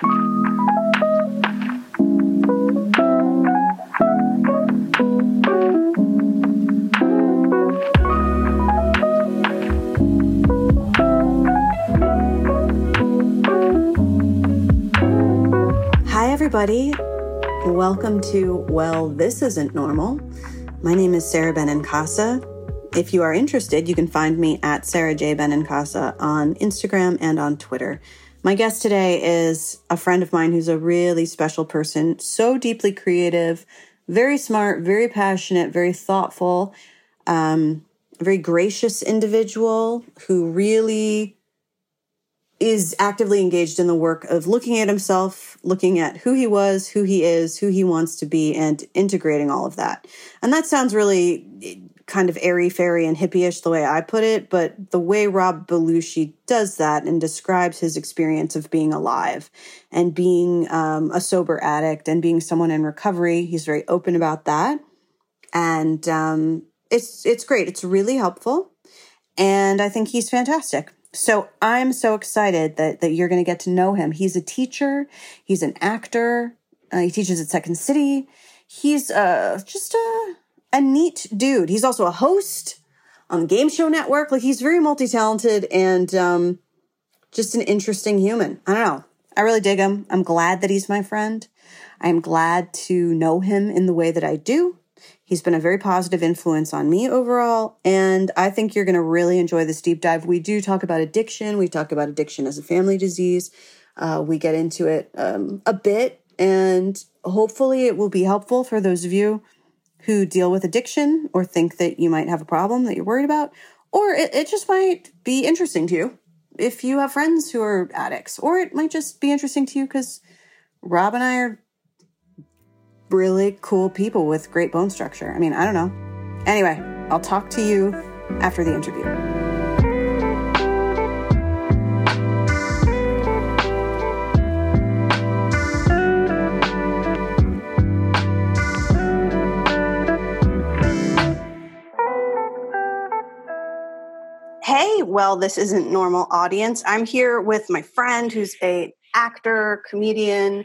Hi, everybody. Welcome to Well, This Isn't Normal. My name is Sara Benincasa. If you are interested, you can find me at Sara J. Benincasa on Instagram and on Twitter. My guest today is a friend of mine who's a really special person, so deeply creative, very smart, very passionate, very thoughtful, um, very gracious individual who really is actively engaged in the work of looking at himself, looking at who he was, who he is, who he wants to be, and integrating all of that. And that sounds really kind of airy fairy and hippie-ish the way I put it, but the way Rob Belushi does that and describes his experience of being alive and being um, a sober addict and being someone in recovery, he's very open about that, and um, it's it's great. It's really helpful, and I think he's fantastic. So I'm so excited that that you're going to get to know him. He's a teacher. He's an actor. Uh, he teaches at Second City. He's uh, just a a neat dude. He's also a host on the Game Show Network. Like he's very multi talented and um, just an interesting human. I don't know. I really dig him. I'm glad that he's my friend. I'm glad to know him in the way that I do. He's been a very positive influence on me overall, and I think you're going to really enjoy this deep dive. We do talk about addiction. We talk about addiction as a family disease. Uh, we get into it um, a bit, and hopefully, it will be helpful for those of you who deal with addiction or think that you might have a problem that you're worried about, or it, it just might be interesting to you if you have friends who are addicts, or it might just be interesting to you because Rob and I are really cool people with great bone structure. I mean, I don't know. Anyway, I'll talk to you after the interview. Well, this isn't normal audience. I'm here with my friend who's a actor, comedian,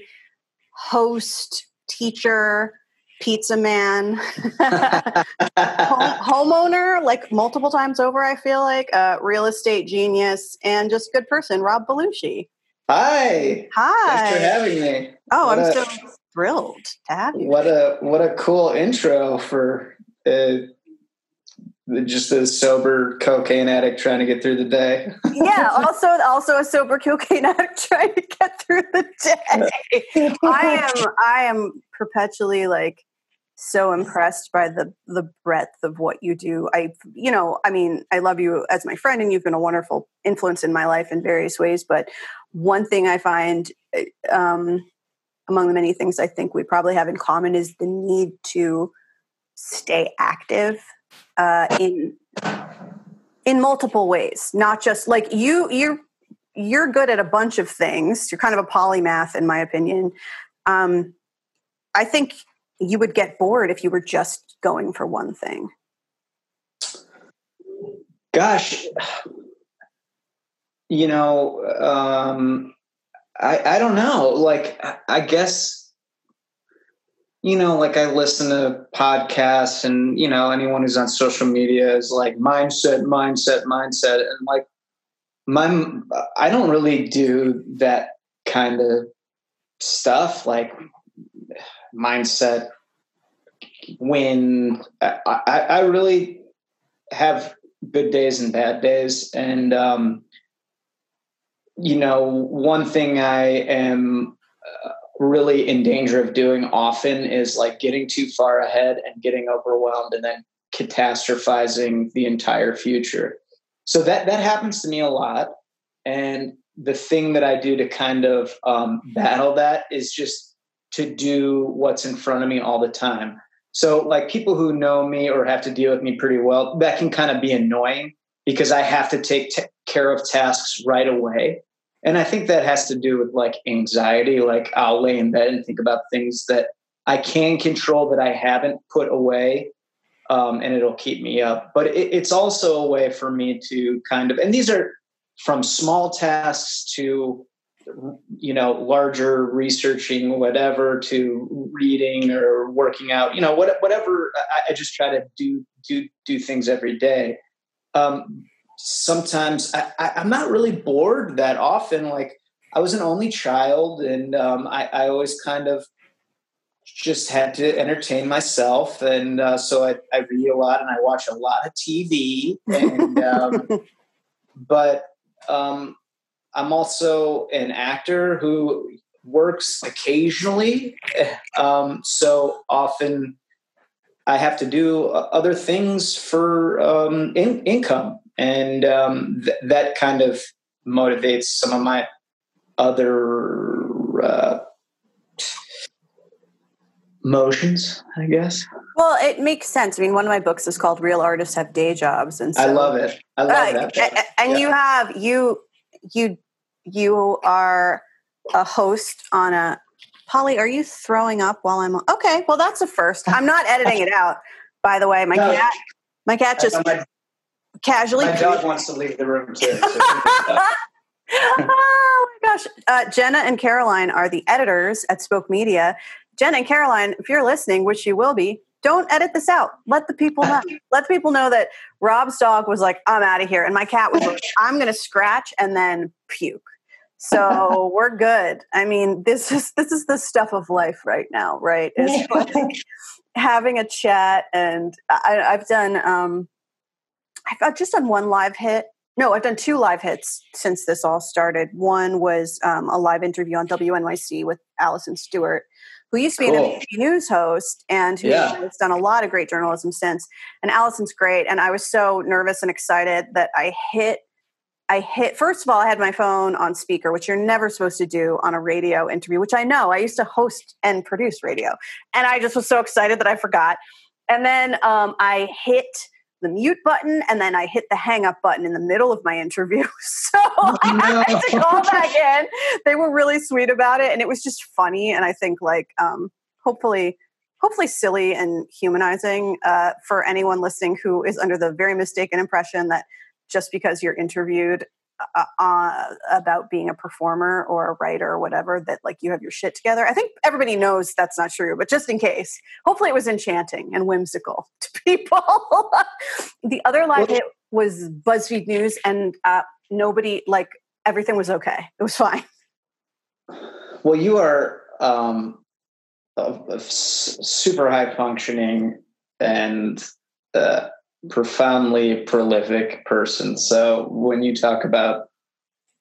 host, teacher, pizza man, home, homeowner, like multiple times over, I feel like, uh, real estate genius, and just good person, Rob Belushi. Hi. Hi. Thanks for having me. Oh, What I'm a- so thrilled to have you. What a what a cool intro for uh, just a sober cocaine addict trying to get through the day. yeah, also also a sober cocaine addict trying to get through the day. I am I am perpetually like so impressed by the the breadth of what you do. I you know, I mean, I love you as my friend and you've been a wonderful influence in my life in various ways, but one thing I find um among the many things I think we probably have in common is the need to stay active uh, in in multiple ways not just like you you're you're good at a bunch of things. You're kind of a polymath in my opinion. Um, i think you would get bored if you were just going for one thing. Gosh, you know, um, I I don't know. Like, I guess you know, like I listen to podcasts, and you know, anyone who's on social media is like mindset, mindset, mindset, and like my I don't really do that kind of stuff like mindset when I, I, I really have good days and bad days. And um, you know one thing i am really in danger of doing often is like getting too far ahead and getting overwhelmed and then catastrophizing the entire future. So that that happens to me a lot. And the thing that i do to kind of um, battle that is just to do what's in front of me all the time. So, like people who know me or have to deal with me pretty well, that can kind of be annoying because I have to take t- care of tasks right away. And I think that has to do with like anxiety. Like I'll lay in bed and think about things that I can control that I haven't put away, um, and it'll keep me up. But it, it's also a way for me to kind of, and these are from small tasks to you know larger researching whatever to reading or working out you know what, whatever I, I, just try to do do do things every day um, sometimes I, am not really bored that often like i was an only child and um, I, I, always kind of just had to entertain myself and uh, so I, I, read a lot and i watch a lot of tv and um, but um, I'm also an actor who works occasionally. Um, so often I have to do other things for um, in- income. And um, th- that kind of motivates some of my other uh, motions, I guess. Well, it makes sense. I mean, one of my books is called "Real Artists Have Day Jobs," and so, I love it. I love uh, that. And yeah. you have you you you are a host on a Polly, are you throwing up while I'm on? Okay, well that's a first. I'm not editing it out. By the way, my no, cat, my cat just my, casually. My dog wants to leave the room too. So oh my gosh! Uh, Jenna and Caroline are the editors at Spoke Media. Jenna and Caroline, if you're listening, which you will be, don't edit this out. Let the people know. Let the people know that Rob's dog was like, "I'm out of here," and my cat was like, "I'm going to scratch and then puke." So we're good. I mean, this is this is the stuff of life right now, right? Like having a chat, and I, have done. Um, I've just done one live hit. No, I've done two live hits since this all started. One was um, a live interview on WNYC with Allison Stewart, who used to be cool. an News host and who yeah. has done a lot of great journalism since. And Allison's great. And I was so nervous and excited that I hit I hit, first of all, I had my phone on speaker, which you're never supposed to do on a radio interview, which I know. I used to host and produce radio. And I just was so excited that I forgot. And then um, I hit the mute button and then I hit the hang up button in the middle of my interview. So oh, I had to call back in. They were really sweet about it. And it was just funny. And I think, like, um, hopefully, hopefully silly and humanizing uh, for anyone listening who is under the very mistaken impression that just because you're interviewed uh, uh, about being a performer or a writer or whatever that like you have your shit together. I think everybody knows that's not true, but just in case, hopefully it was enchanting and whimsical to people. the other live hit was BuzzFeed News, and uh, nobody like everything was okay. It was fine. Well, you are um, super high functioning and uh, profoundly prolific person. So when you talk about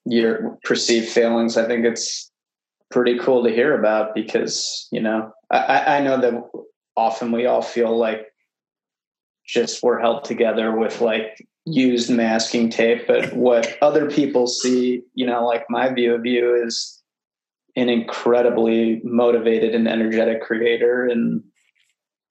your perceived failings, I think it's pretty cool to hear about because, you know, I, I know that often we all feel like just we're held together with like used masking tape, but what other people see, you know, like my view of you is an incredibly motivated and energetic creator and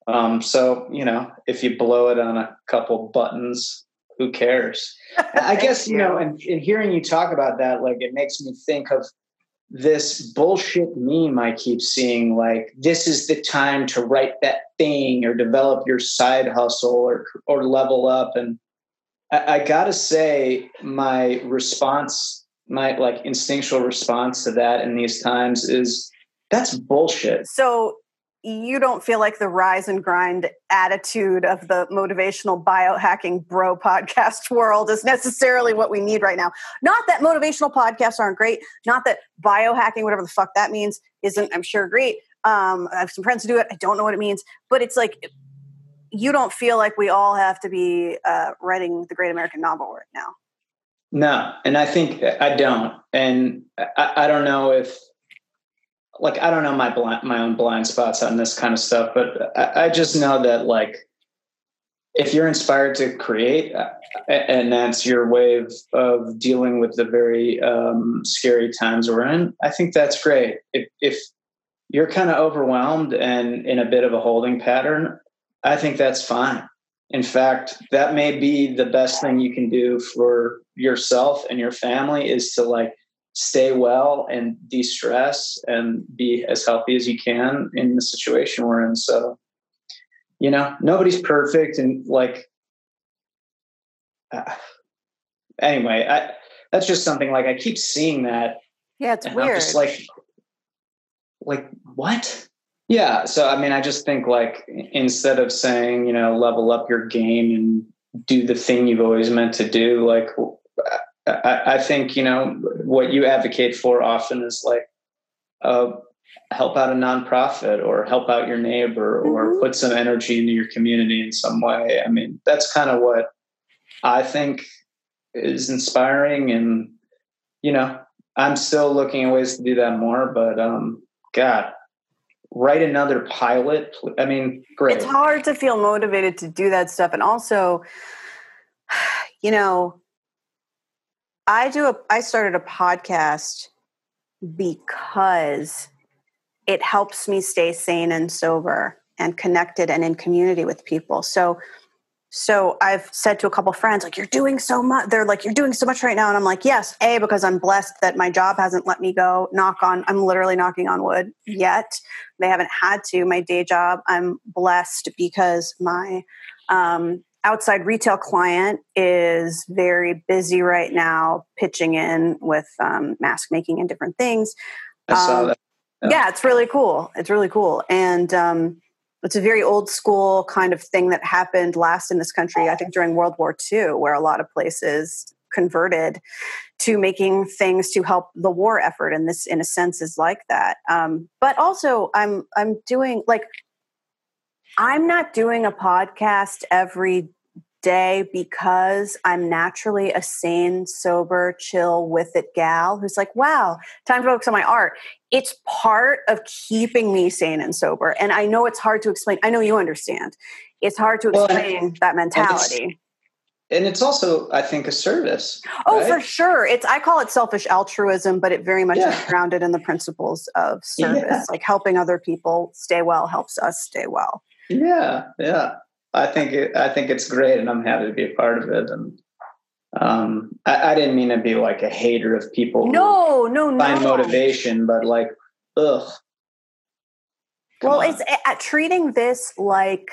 um, so you know, if you blow it on a couple buttons, who cares? I guess you know, and, and hearing you talk about that, like it makes me think of this bullshit meme I keep seeing. Like this is the time to write that thing or develop your side hustle or or level up. And I, I gotta say, my response, my like instinctual response to that in these times is that's bullshit. So you don't feel like the rise and grind attitude of the motivational biohacking bro podcast world is necessarily what we need right now. Not that motivational podcasts aren't great, not that biohacking, whatever the fuck that means, isn't, I'm sure, great. Um, I have some friends who do it. I don't know what it means, but it's like you don't feel like we all have to be uh, writing the great American novel right now. No, and I think I don't. And I, I don't know if like I don't know my my own blind spots on this kind of stuff, but I, I just know that like if you're inspired to create uh, and that's your way of, of dealing with the very um, scary times we're in, I think that's great. If, if you're kind of overwhelmed and in a bit of a holding pattern, I think that's fine. In fact, that may be the best thing you can do for yourself and your family is to like stay well and de-stress and be as healthy as you can in the situation we're in so you know nobody's perfect and like uh, anyway I, that's just something like i keep seeing that Yeah, it's weird. I'm just like, like what? like, like what? Yeah. So I mean, I just think like instead of saying you know level up your game and do the thing you've always meant to do, like I, I think you know what you advocate for often is like uh, help out a nonprofit or help out your neighbor or mm-hmm. put some energy into your community in some way. I mean, that's kind of what I think is inspiring and you know, I'm still looking at ways to do that more, but um God, write another pilot. I mean, great. It's hard to feel motivated to do that stuff. And also, you know, I do a I started a podcast because it helps me stay sane and sober and connected and in community with people. So so I've said to a couple friends, like, you're doing so much. They're like, you're doing so much right now. And I'm like, yes, A, because I'm blessed that my job hasn't let me go knock on, I'm literally knocking on wood yet. They haven't had to. My day job, I'm blessed because my um, outside retail client is very busy right now, pitching in with um, mask making and different things. I saw um, that. Yeah. yeah. it's really cool. It's really cool. And, um, it's a very old school kind of thing that happened last in this country, I think during World War II, where a lot of places converted to making things to help the war effort and this in a sense is like that um, but also i'm i'm doing like i'm not doing a podcast every day because I'm naturally a sane, sober, chill with it gal who's like, wow, time to focus on my art. It's part of keeping me sane and sober. And I know it's hard to explain. I know you understand. It's hard to explain well, that mentality. And it's also, I think, a service. Oh, right? for sure. It's I call it selfish altruism, but it very much yeah. is grounded in the principles of service. Yeah. Like helping other people stay well helps us stay well. Yeah, yeah. I think it, I think it's great, and I'm happy to be a part of it. And um, I, I, didn't mean to be like a hater of people. No, no, no. find no. motivation, but like, ugh. well, on. it's at treating this like.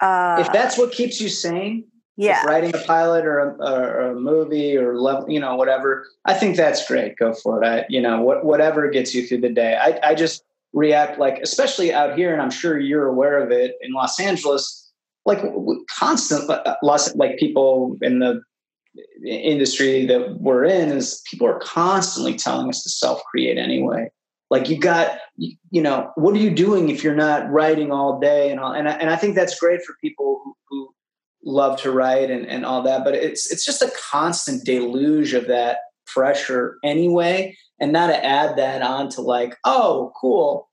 Uh, if that's what keeps you sane, yeah, writing a pilot or a, or a, movie or level, you know, whatever. I think that's great. Go for it. I, you know, what, whatever gets you through the day. I, I just react like, especially out here, and I'm sure you're aware of it in Los Angeles, like constant, uh, lots like people in the industry that we're in is people are constantly telling us to self-create anyway. Like you got, you know, what are you doing if you're not writing all day and all? And I, and I think that's great for people who, who love to write and, and all that, but it's it's just a constant deluge of that pressure anyway and now to add that on to like oh cool.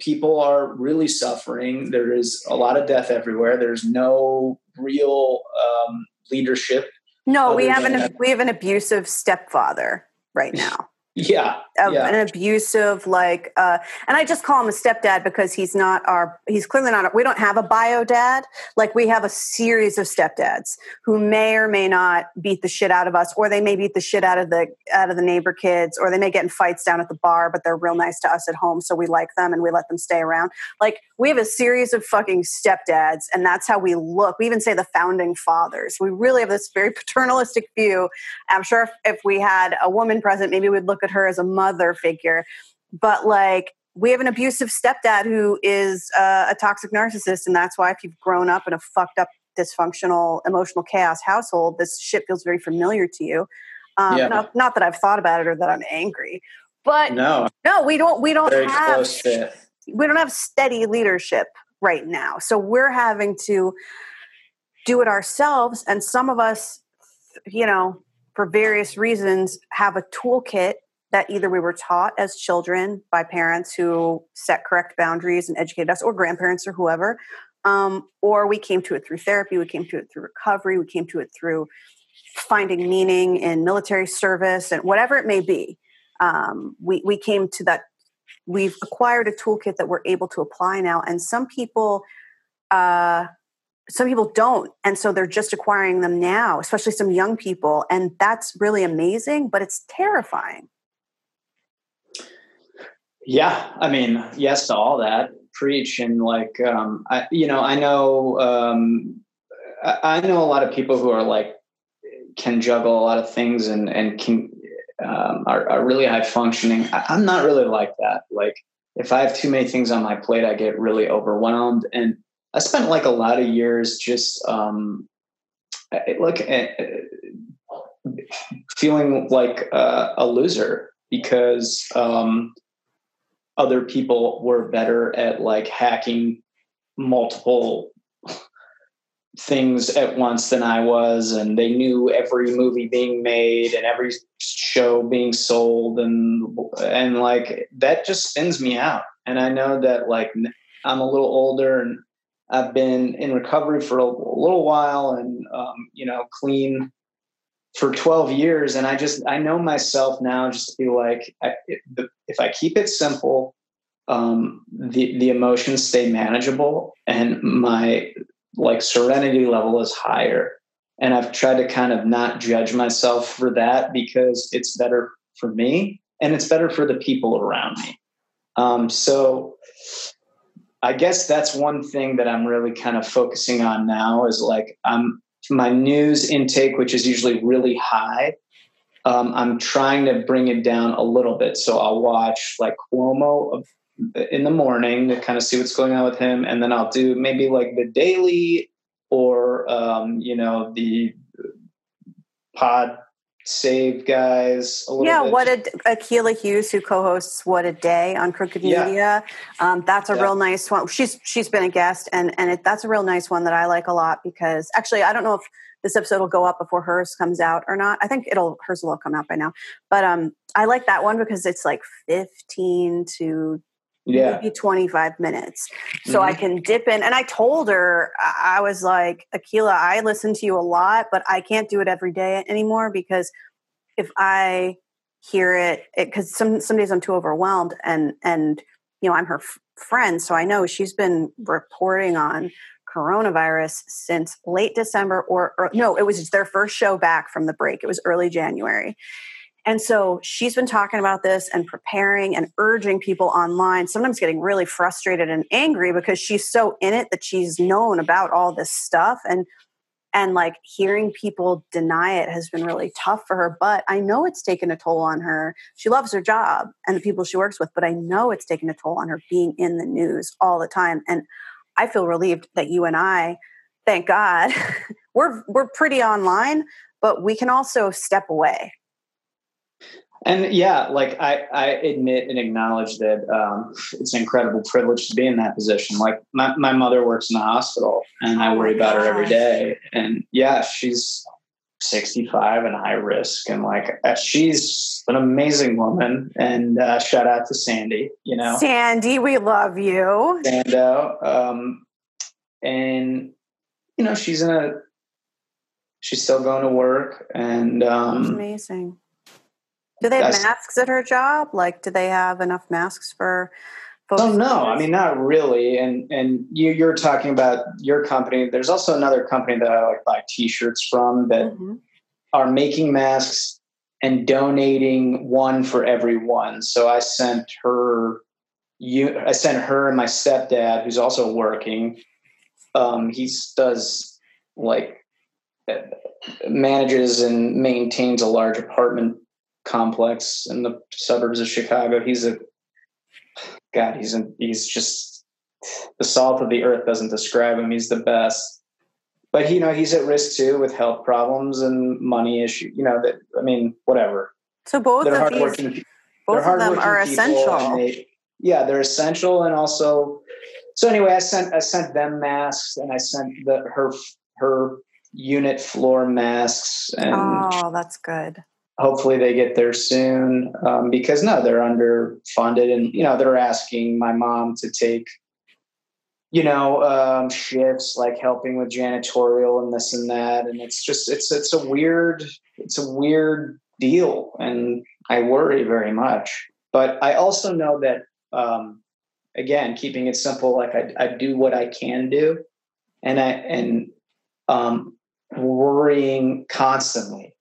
People are really suffering. There is a lot of death everywhere. There's no real um, leadership no we have an we have an abusive stepfather right now yeah, yeah. an abusive like uh and i just call him a stepdad because he's not our he's clearly not we don't have a bio dad. Like we have a series of stepdads who may or may not beat the shit out of us or they may beat the shit out of the out of the neighbor kids or they may get in fights down at the bar but they're real nice to us at home so we like them and we let them stay around. Like we have a series of fucking stepdads and that's how we look. We even say the founding fathers. We really have this very paternalistic view. I'm sure if, if we had a woman present maybe we'd look at at her as a mother figure. But like, we have an abusive stepdad who is uh, a toxic narcissist. And that's why if you've grown up in a fucked up, dysfunctional, emotional chaos household, this shit feels very familiar to you. Um, yeah. not, not that I've thought about it or that I'm angry, but no, no, we don't, we don't very have, we don't have steady leadership right now. So we're having to do it ourselves. And some of us, you know, for various reasons, have a toolkit that either we were taught as children by parents who set correct boundaries and educated us, or grandparents or whoever, um, or we came to it through therapy, we came to it through recovery, we came to it through finding meaning in military service and whatever it may be. Um, we, we came to that, we've acquired a toolkit that we're able to apply now. And some people, uh, some people don't and so they're just acquiring them now especially some young people and that's really amazing but it's terrifying yeah, I mean, yes to all that. Preach and like, um, I, you know, I know, um, I, know a lot of people who are like can juggle a lot of things and and can um, are, are, really high functioning. I, I'm not really like that. Like if I have too many things on my plate, I get really overwhelmed. And I spent like a lot of years just um, look at feeling like uh, a loser because um, other people were better at like hacking multiple things at once than I was, and they knew every movie being made and every show being sold, and and like that just spins me out. And I know that like I'm a little older and I've been in recovery for a, little while, and um, you know, clean for 12 years, and I just I know myself now just to be like, I, if I keep it simple. Um, the the emotions stay manageable and my like serenity level is higher. And I've tried to kind of not judge myself for that because it's better for me and it's better for the people around me. Um, so I guess that's one thing that I'm really kind of focusing on now is like I'm my news intake, which is usually really high. Um, I'm trying to bring it down a little bit. So I'll watch like Cuomo in the morning to kind of see what's going on with him, and then I'll do maybe like the daily or um, you know the pod save guys yeah bit. what did Akilah Hughes who co-hosts what a day on crooked yeah. media um, that's a yeah. real nice one she's she's been a guest and and it, that's a real nice one that i like a lot because actually i don't know if this episode will go up before hers comes out or not i think it'll hers will come out by now but um i like that one because it's like 15 to yeah. maybe 25 minutes. So mm-hmm. I can dip in. And I told her, I was like, Akilah, I listen to you a lot, but I can't do it every day anymore because if I hear it, because some, some days I'm too overwhelmed and, and, you know, I'm her f- friend. So I know she's been reporting on coronavirus since late December or, or no, it was their first show back from the break. It was early January. And so she's been talking about this and preparing and urging people online, sometimes getting really frustrated and angry because she's so in it that she's known about all this stuff. And and like hearing people deny it has been really tough for her but i know it's taken a toll on her. She loves her job and the people she works with but i know it's taken a toll on her being in the news all the time. And i feel relieved that you and i thank god we're we're pretty online but we can also step away and yeah, like I, I admit and acknowledge that um, it's an incredible privilege to be in that position. Like my, my mother works in the hospital and I oh worry about her every day. And yeah, she's 65 and high risk. And like uh, she's an amazing woman. And uh, shout out to Sandy, you know. Sandy, we love you. Sando. Um, and, you know, she's in a, she's still going to work. And um, amazing do they have masks at her job? Like, do they have enough masks for? Folks oh no, I mean not really. And and you you're talking about your company. There's also another company that I like buy T-shirts from that mm-hmm. are making masks and donating one for every one. So I sent her you I sent her and my stepdad, who's also working. Um, he does like uh, manages and maintains a large apartment complex in the suburbs of Chicago. He's a God. He's a, he's just the salt of the earth doesn't describe him. He's the best. But you know he's at risk too with health problems and money issue. You know that I mean whatever. So both they're of these, both of them are essential. They, yeah, they're essential and also. So anyway, I sent I sent them masks and I sent the her her unit floor masks and oh that's good hopefully they get there soon um, because no they're underfunded and you know they're asking my mom to take you know um, shifts like helping with janitorial and this and that. And it's just it's it's a weird it's a weird deal and i worry very much. But i also know that um, again keeping it simple like I, I do what i can do and i and um, worrying constantly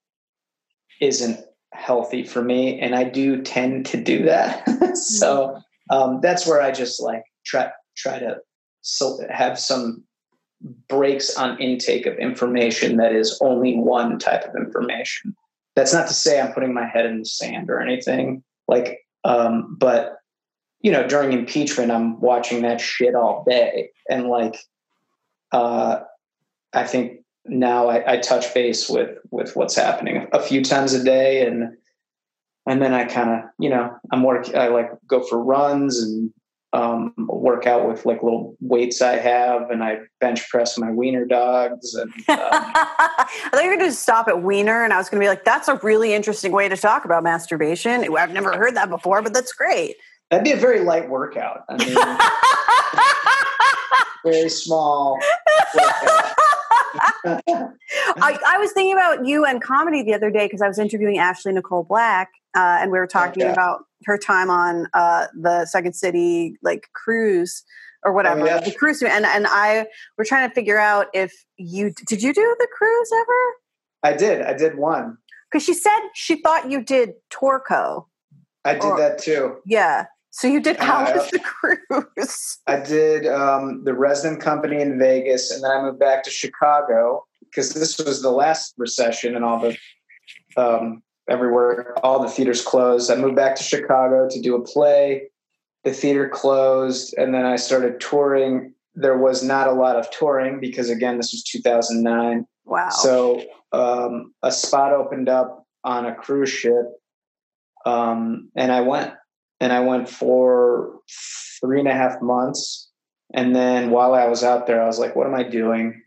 isn't healthy for me and i do tend to do that so um, that's where i just like try try to so have some breaks on intake of information that is only one type of information that's not to say I'm putting my head in the sand or anything. Like, um, but you know, during impeachment, I'm watching that shit all day, and like, uh, I think now I, I touch base with with what's happening a few times a day, and and then I kind of, you know, I'm work. I like go for runs and um, work out with like little weights I have, and I bench press my wiener dogs. And um, I thought you were going to stop at wiener, and I was going to be like, "That's a really interesting way to talk about masturbation." I've never heard that before, but that's great. That'd be a very light workout. I mean, very small. I, I, was thinking about you and comedy the other day because I was interviewing Ashley Nicole Black, uh, and we were talking okay. about her time on uh, the Second City like cruise or whatever oh, yeah. the cruise, and and I were trying to figure out if you did you do the cruise ever? I did. I did one because she said she thought you did TourCo. I did or, that too. Yeah. So you did how was the cruise? I did um, the resident company in Vegas, and then I moved back to Chicago because this was the last recession and all the um, everywhere, all the theaters closed. I moved back to Chicago to do a play. The theater closed, and then I started touring. There was not a lot of touring because, again, this was 2009. Wow. So um, a spot opened up on a cruise ship, um, and I went. And I went for three and a half months. And then while I was out there, I was like, what am I doing?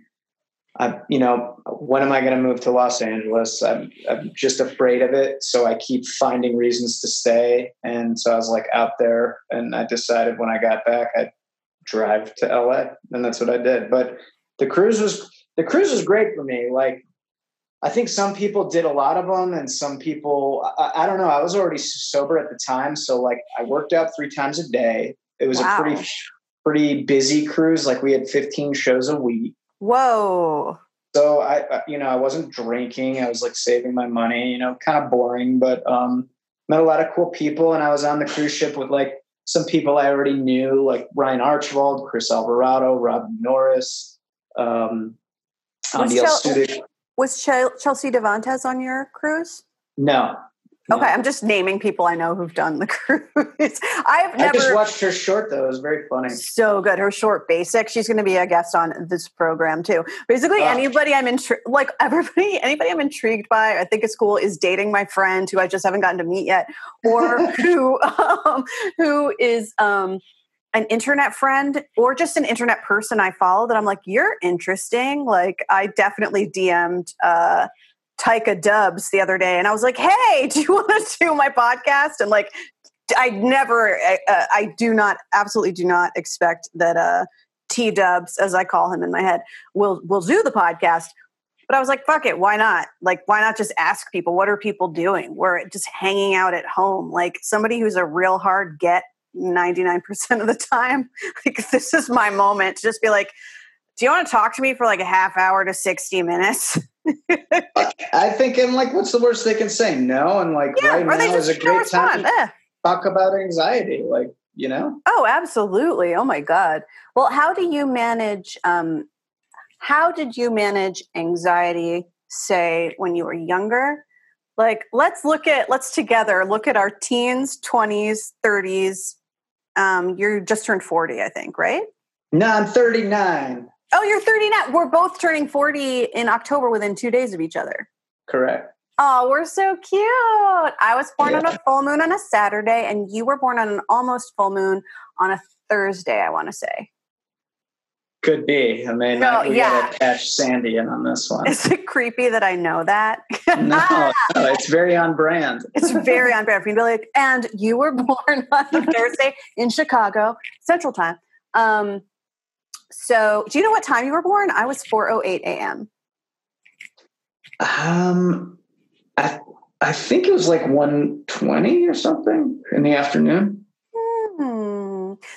I'm, you know, when am I going to move to Los Angeles? I'm, I'm just afraid of it. So I keep finding reasons to stay. And so I was like out there and I decided when I got back, I'd drive to LA and that's what I did. But the cruise was, the cruise was great for me. Like, I think some people did a lot of them and some people, I, I don't know. I was already sober at the time. So like I worked out three times a day. It was wow. a pretty, pretty busy cruise. Like we had 15 shows a week. Whoa. So I, you know, I wasn't drinking. I was like saving my money, you know, kind of boring, but um, met a lot of cool people. And I was on the cruise ship with like some people I already knew, like Ryan Archibald, Chris Alvarado, Rob Norris, um, was, Chel- was Chelsea Devantez on your cruise? No, Okay, I'm just naming people I know who've done the cruise. I've never. I just watched her short though; it was very funny. So good. Her short basic. She's going to be a guest on this program too. Basically, oh. anybody I'm intrigued, like everybody, anybody I'm intrigued by, I think is cool, is dating my friend who I just haven't gotten to meet yet, or who um, who is um, an internet friend or just an internet person I follow that I'm like, you're interesting. Like, I definitely DM'd. Uh, Taika Dubs the other day, and I was like, "Hey, do you want to do my podcast?" And like, I never, uh, I do not, absolutely do not expect that uh, T Dubs, as I call him in my head, will will do the podcast. But I was like, "Fuck it, why not? Like, why not just ask people what are people doing? We're just hanging out at home. Like somebody who's a real hard get." 99% of the time like this is my moment to just be like do you want to talk to me for like a half hour to 60 minutes I think, and like, what's the worst they can say? No, and like, yeah, right now is a great time to eh. talk about anxiety. Like, you know? Oh, absolutely. Oh my God. Well, how do you manage? Um, how did you manage anxiety? Say when you were younger. Like, let's look at let's together look at our teens, twenties, thirties. Um, you're just turned forty, I think, right? No, I'm 39. Oh, you're 39. We're both turning 40 in October within two days of each other. Correct. Oh, we're so cute. I was born yeah. on a full moon on a Saturday, and you were born on an almost full moon on a Thursday, I want to say. Could be. I mean, no, we yeah. gotta catch Sandy in on this one. Is it creepy that I know that? no, no, it's very on brand. It's very on brand. For be like, and you were born on Thursday in Chicago, Central Time. Um, so, do you know what time you were born? I was 4:08 a.m. Um, I I think it was like 1:20 or something in the afternoon.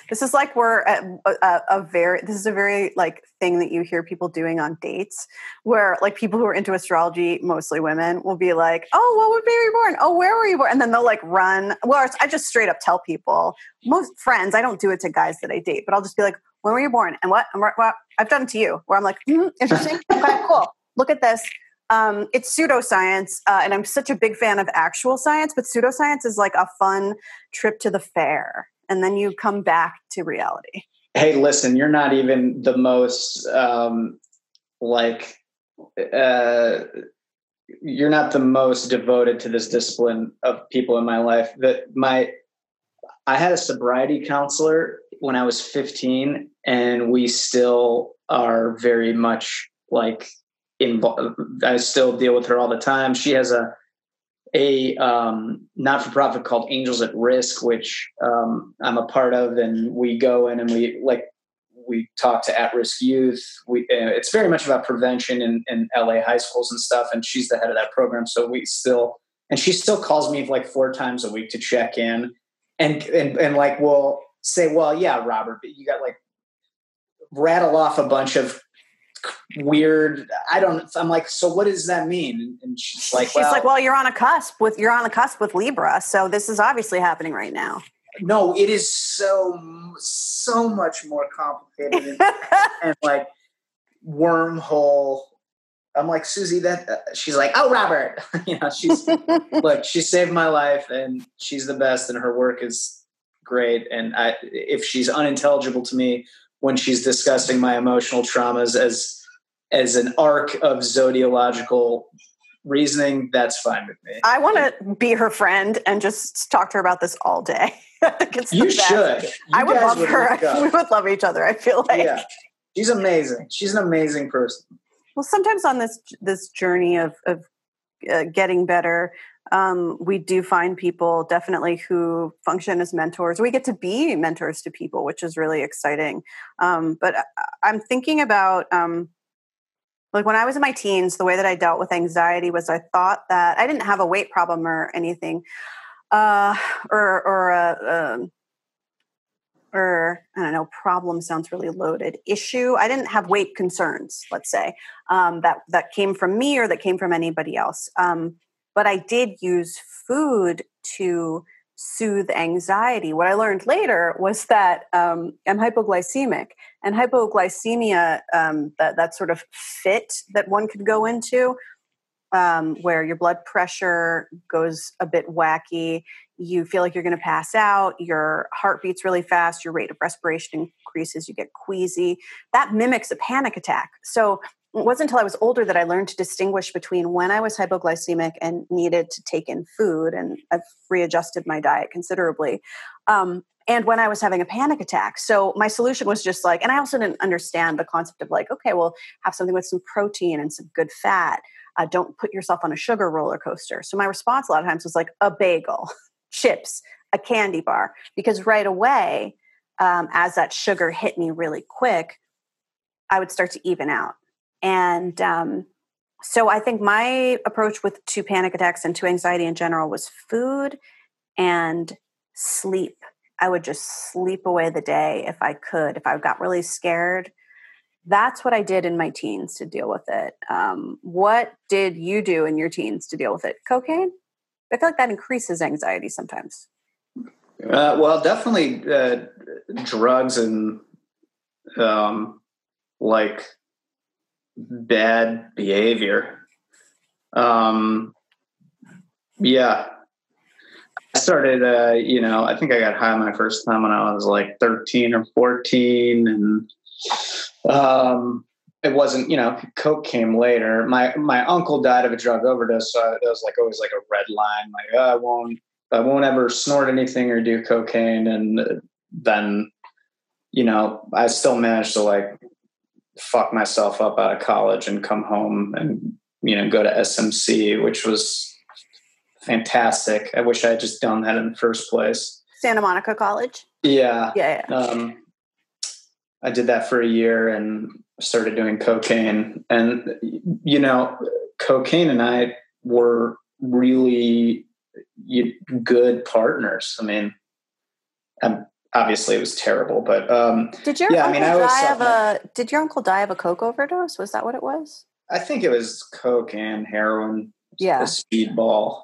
This is like we're at a, a, very this is a very like thing that you hear people doing on dates where like people who are into astrology mostly women will be like oh what would be you born oh where were you born and then they'll like run well I just straight up tell people most friends I don't do it to guys that I date but I'll just be like when were you born? And what? And what, I've done to you, where I'm like, mm, interesting. okay, cool. Look at this. Um, it's pseudoscience, uh, and I'm such a big fan of actual science, but pseudoscience is like a fun trip to the fair, and then you come back to reality. Hey, listen, you're not even the most um, like uh, you're not the most devoted to this discipline of people in my life. That my I had a sobriety counselor when I was 15, and we still are very much like involved. I still deal with her all the time. She has a a um, not for profit called Angels at Risk, which um, I'm a part of, and we go in and we like we talk to at risk youth. We uh, it's very much about prevention in, in LA high schools and stuff. And she's the head of that program, so we still and she still calls me like four times a week to check in, and and and like we'll say, well, yeah, Robert, but you got like rattle off a bunch of weird i don't i'm like so what does that mean? And she's like she's well, like well you're on a cusp with you're on a cusp with libra so this is obviously happening right now. No it is so so much more complicated and, and like wormhole. I'm like susie that uh, she's like oh robert. You know she's look she saved my life and she's the best and her work is great. And i if she's unintelligible to me when she's discussing my emotional traumas as as an arc of zodiological reasoning, that's fine with me. I want to be her friend and just talk to her about this all day. you should. You I would love would her. we would love each other. I feel like. Yeah, she's amazing. She's an amazing person. Well, sometimes on this this journey of of uh, getting better, um, we do find people definitely who function as mentors. We get to be mentors to people, which is really exciting. Um, but I'm thinking about um, like when I was in my teens, the way that I dealt with anxiety was I thought that I didn't have a weight problem or anything, uh, or or a. Um, or I don't know, problem sounds really loaded. Issue. I didn't have weight concerns, let's say, um, that that came from me or that came from anybody else. Um, but I did use food to soothe anxiety. What I learned later was that um, I'm hypoglycemic, and hypoglycemia, um, that that sort of fit that one could go into, um, where your blood pressure goes a bit wacky, you feel like you're going to pass out, your heart beats really fast, your rate of respiration increases, you get queasy. That mimics a panic attack. So it wasn't until I was older that I learned to distinguish between when I was hypoglycemic and needed to take in food, and I've readjusted my diet considerably, um, and when I was having a panic attack. So my solution was just like, and I also didn't understand the concept of like, okay, well, have something with some protein and some good fat. Uh, don't put yourself on a sugar roller coaster. So my response a lot of times was like a bagel, chips, a candy bar, because right away, um, as that sugar hit me really quick, I would start to even out. And um, so I think my approach with to panic attacks and to anxiety in general was food and sleep. I would just sleep away the day if I could. If I got really scared, that's what I did in my teens to deal with it. Um, what did you do in your teens to deal with it? Cocaine? I feel like that increases anxiety sometimes. Uh, well, definitely uh, drugs and um, like bad behavior. Um, yeah, I started. Uh, you know, I think I got high my first time when I was like thirteen or fourteen, and um, it wasn't. You know, coke came later. My my uncle died of a drug overdose, so it was like always like a red line. Like oh, I won't. I won't ever snort anything or do cocaine, and then you know, I still managed to like fuck myself up out of college and come home and you know go to SMC, which was fantastic. I wish I had just done that in the first place. Santa Monica College. Yeah, yeah. yeah. Um, I did that for a year and started doing cocaine, and you know, cocaine and I were really good partners. I mean, I'm obviously it was terrible. But um, did your yeah, uncle I mean, I die of a did your uncle die of a coke overdose? Was that what it was? I think it was coke and heroin. Yeah, a speedball.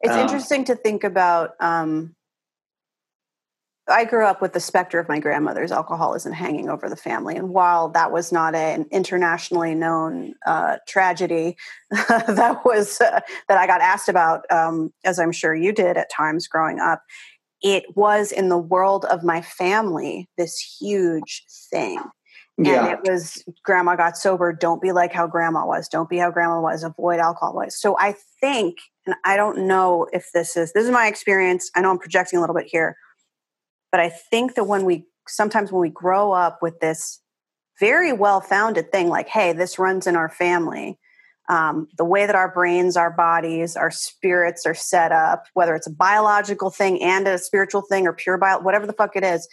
It's um, interesting to think about um, I grew up with the specter of my grandmother's alcoholism hanging over the family. And while that was not an internationally known uh, tragedy, that was uh, that I got asked about, um, as I'm sure you did at times growing up, it was in the world of my family this huge thing. Yeah. And it was grandma got sober. Don't be like how grandma was. Don't be how grandma was. Avoid alcohol. Was. So I think, and I don't know if this is this is my experience. I know I'm projecting a little bit here but I think that when we sometimes when we grow up with this very well founded thing, like, hey, this runs in our family, um, the way that our brains, our bodies, our spirits are set up, whether it's a biological thing and a spiritual thing or pure bio, whatever the fuck it is,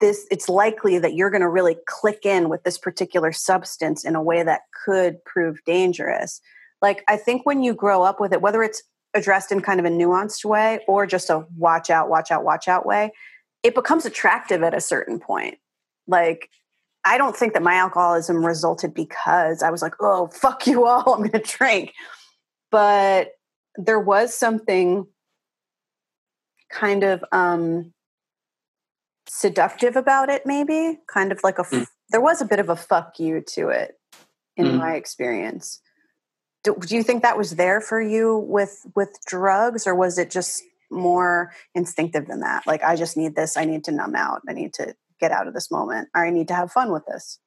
this it's likely that you're going to really click in with this particular substance in a way that could prove dangerous. Like I think when you grow up with it, whether it's addressed in kind of a nuanced way or just a watch out, watch out, watch out way, it becomes attractive at a certain point. Like, I don't think that my alcoholism resulted because I was like, oh, fuck you all, I'm going to drink. But there was something kind of um, seductive about it, maybe, kind of like a, mm. there was a bit of a fuck you to it in mm. my experience do, do you think that was there for you with with drugs or was it just more instinctive than that like i just need this i need to numb out i need to get out of this moment. Or i need to have fun with this.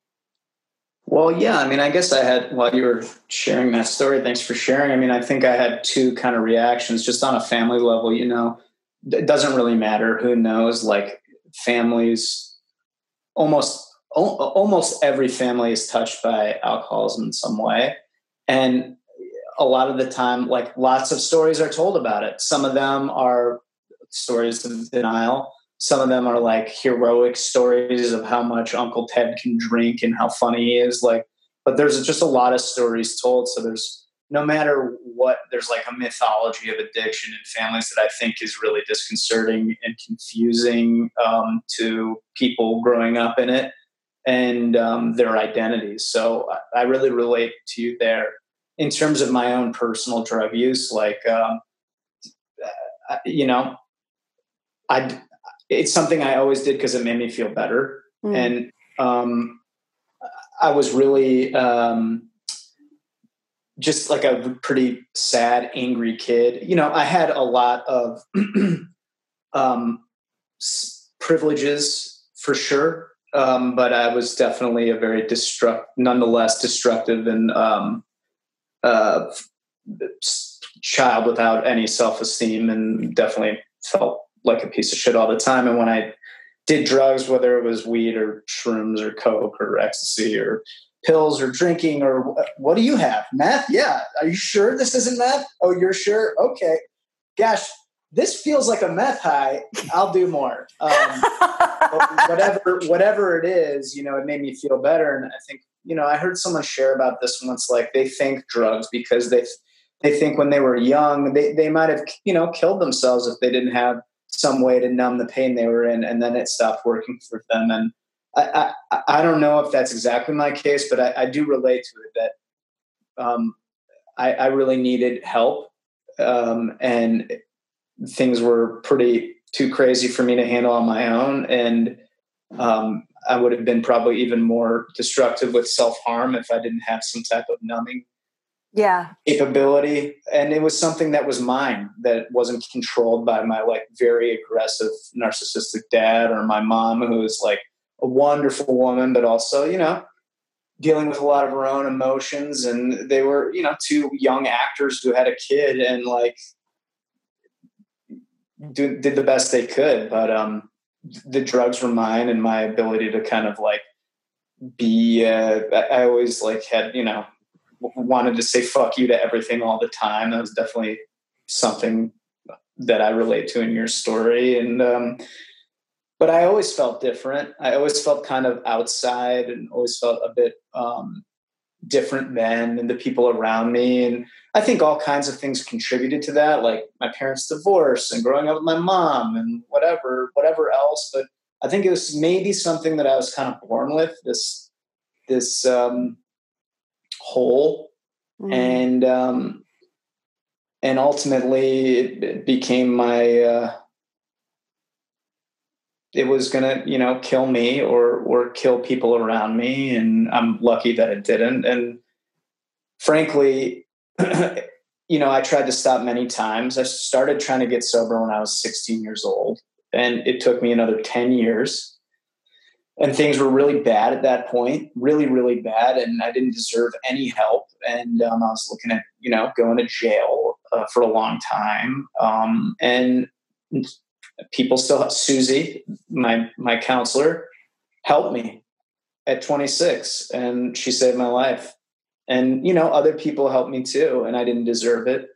Well yeah i mean i guess i had while you were sharing that story thanks for sharing. I mean i think i had two kind of reactions just on a family level you know. It doesn't really matter who knows like families almost almost every family is touched by alcoholism in some way. And a lot of the time, like lots of stories are told about it. Some of them are stories of denial. Some of them are like heroic stories of how much Uncle Ted can drink and how funny he is. Like, but there's just a lot of stories told. So there's no matter what, there's like a mythology of addiction in families that I think is really disconcerting and confusing um, to people growing up in it and um, their identities. So I really relate to you there in terms of my own personal drug use, like, um, you know, I, it's something I always did because it made me feel better. Mm. And, um, I was really, um, just like a pretty sad, angry kid. You know, I had a lot of, um, privileges for sure. Um, but I was definitely a very destruct, nonetheless destructive and um, uh, child without any self esteem and definitely felt like a piece of shit all the time. And when I did drugs, whether it was weed or shrooms or coke or ecstasy or pills or drinking or what do you have? Meth? Yeah. Are you sure this isn't meth? Oh, you're sure? Okay. Gosh, this feels like a meth high. I'll do more. Um, whatever, whatever it is, you know, it made me feel better. And I think you know, I heard someone share about this once. Like they think drugs because they they think when they were young they they might have you know killed themselves if they didn't have some way to numb the pain they were in, and then it stopped working for them. And I I, I don't know if that's exactly my case, but I, I do relate to it that um, I, I really needed help, um, and things were pretty too crazy for me to handle on my own, and um, I would have been probably even more destructive with self harm if I didn't have some type of numbing yeah. capability and it was something that was mine that wasn't controlled by my like very aggressive narcissistic dad or my mom who was like a wonderful woman but also you know dealing with a lot of her own emotions and they were you know two young actors who had a kid and like do, did the best they could but um the drugs were mine and my ability to kind of like be uh, I always like had you know wanted to say fuck you to everything all the time. That was definitely something that I relate to in your story. And um but I always felt different. I always felt kind of outside and always felt a bit um different than and the people around me. And I think all kinds of things contributed to that, like my parents' divorce and growing up with my mom and whatever, whatever else. But I think it was maybe something that I was kind of born with this this um, hole, mm. and um, and ultimately it, it became my uh, it was gonna, you know, kill me or or kill people around me, and I'm lucky that it didn't. And frankly, you know, I tried to stop many times. I started trying to get sober when I was 16 years old, and it took me another 10 years. And things were really bad at that point, really, really bad, and I didn't deserve any help. And um, I was looking at, you know, going to jail uh, for a long time. Um, and people still Susie, my my counselor, helped me at 26 and she saved my life. And you know, other people helped me too and I didn't deserve it.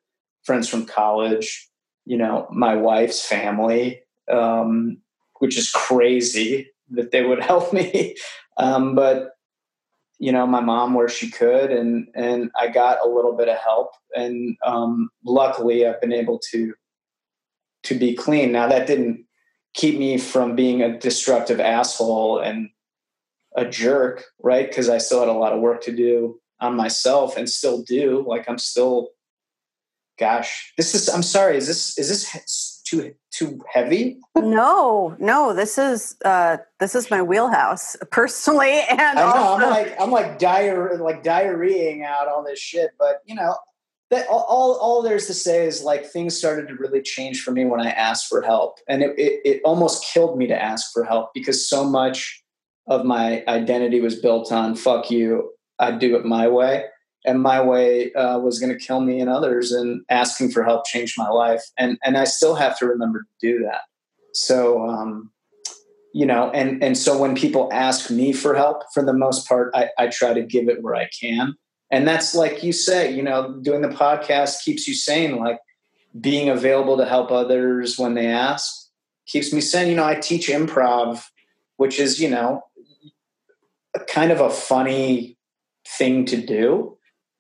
Friends from college, you know, my wife's family, um, which is crazy that they would help me. Um, but you know, my mom where she could and and I got a little bit of help and um, luckily I've been able to to be clean. Now that didn't keep me from being a destructive asshole and a jerk, right? Because I still had a lot of work to do on myself and still do. Like I'm still, gosh, this is. I'm sorry. Is this is this too too heavy? no, no. This is uh this is my wheelhouse personally, and I I'm like I'm like diar like diarrheaing out all this shit, but you know that all, all there's to say is like things started to really change for me when I asked for help. And it, it, it, almost killed me to ask for help because so much of my identity was built on fuck you, I do it my way. And my way uh, was going to kill me and others. And asking for help changed my life. And, and I still have to remember to do that. So, um, you know, and, and so when people ask me for help, for the most part, I, I try to give it where I can and that's like you say you know doing the podcast keeps you sane like being available to help others when they ask keeps me sane you know i teach improv which is you know kind of a funny thing to do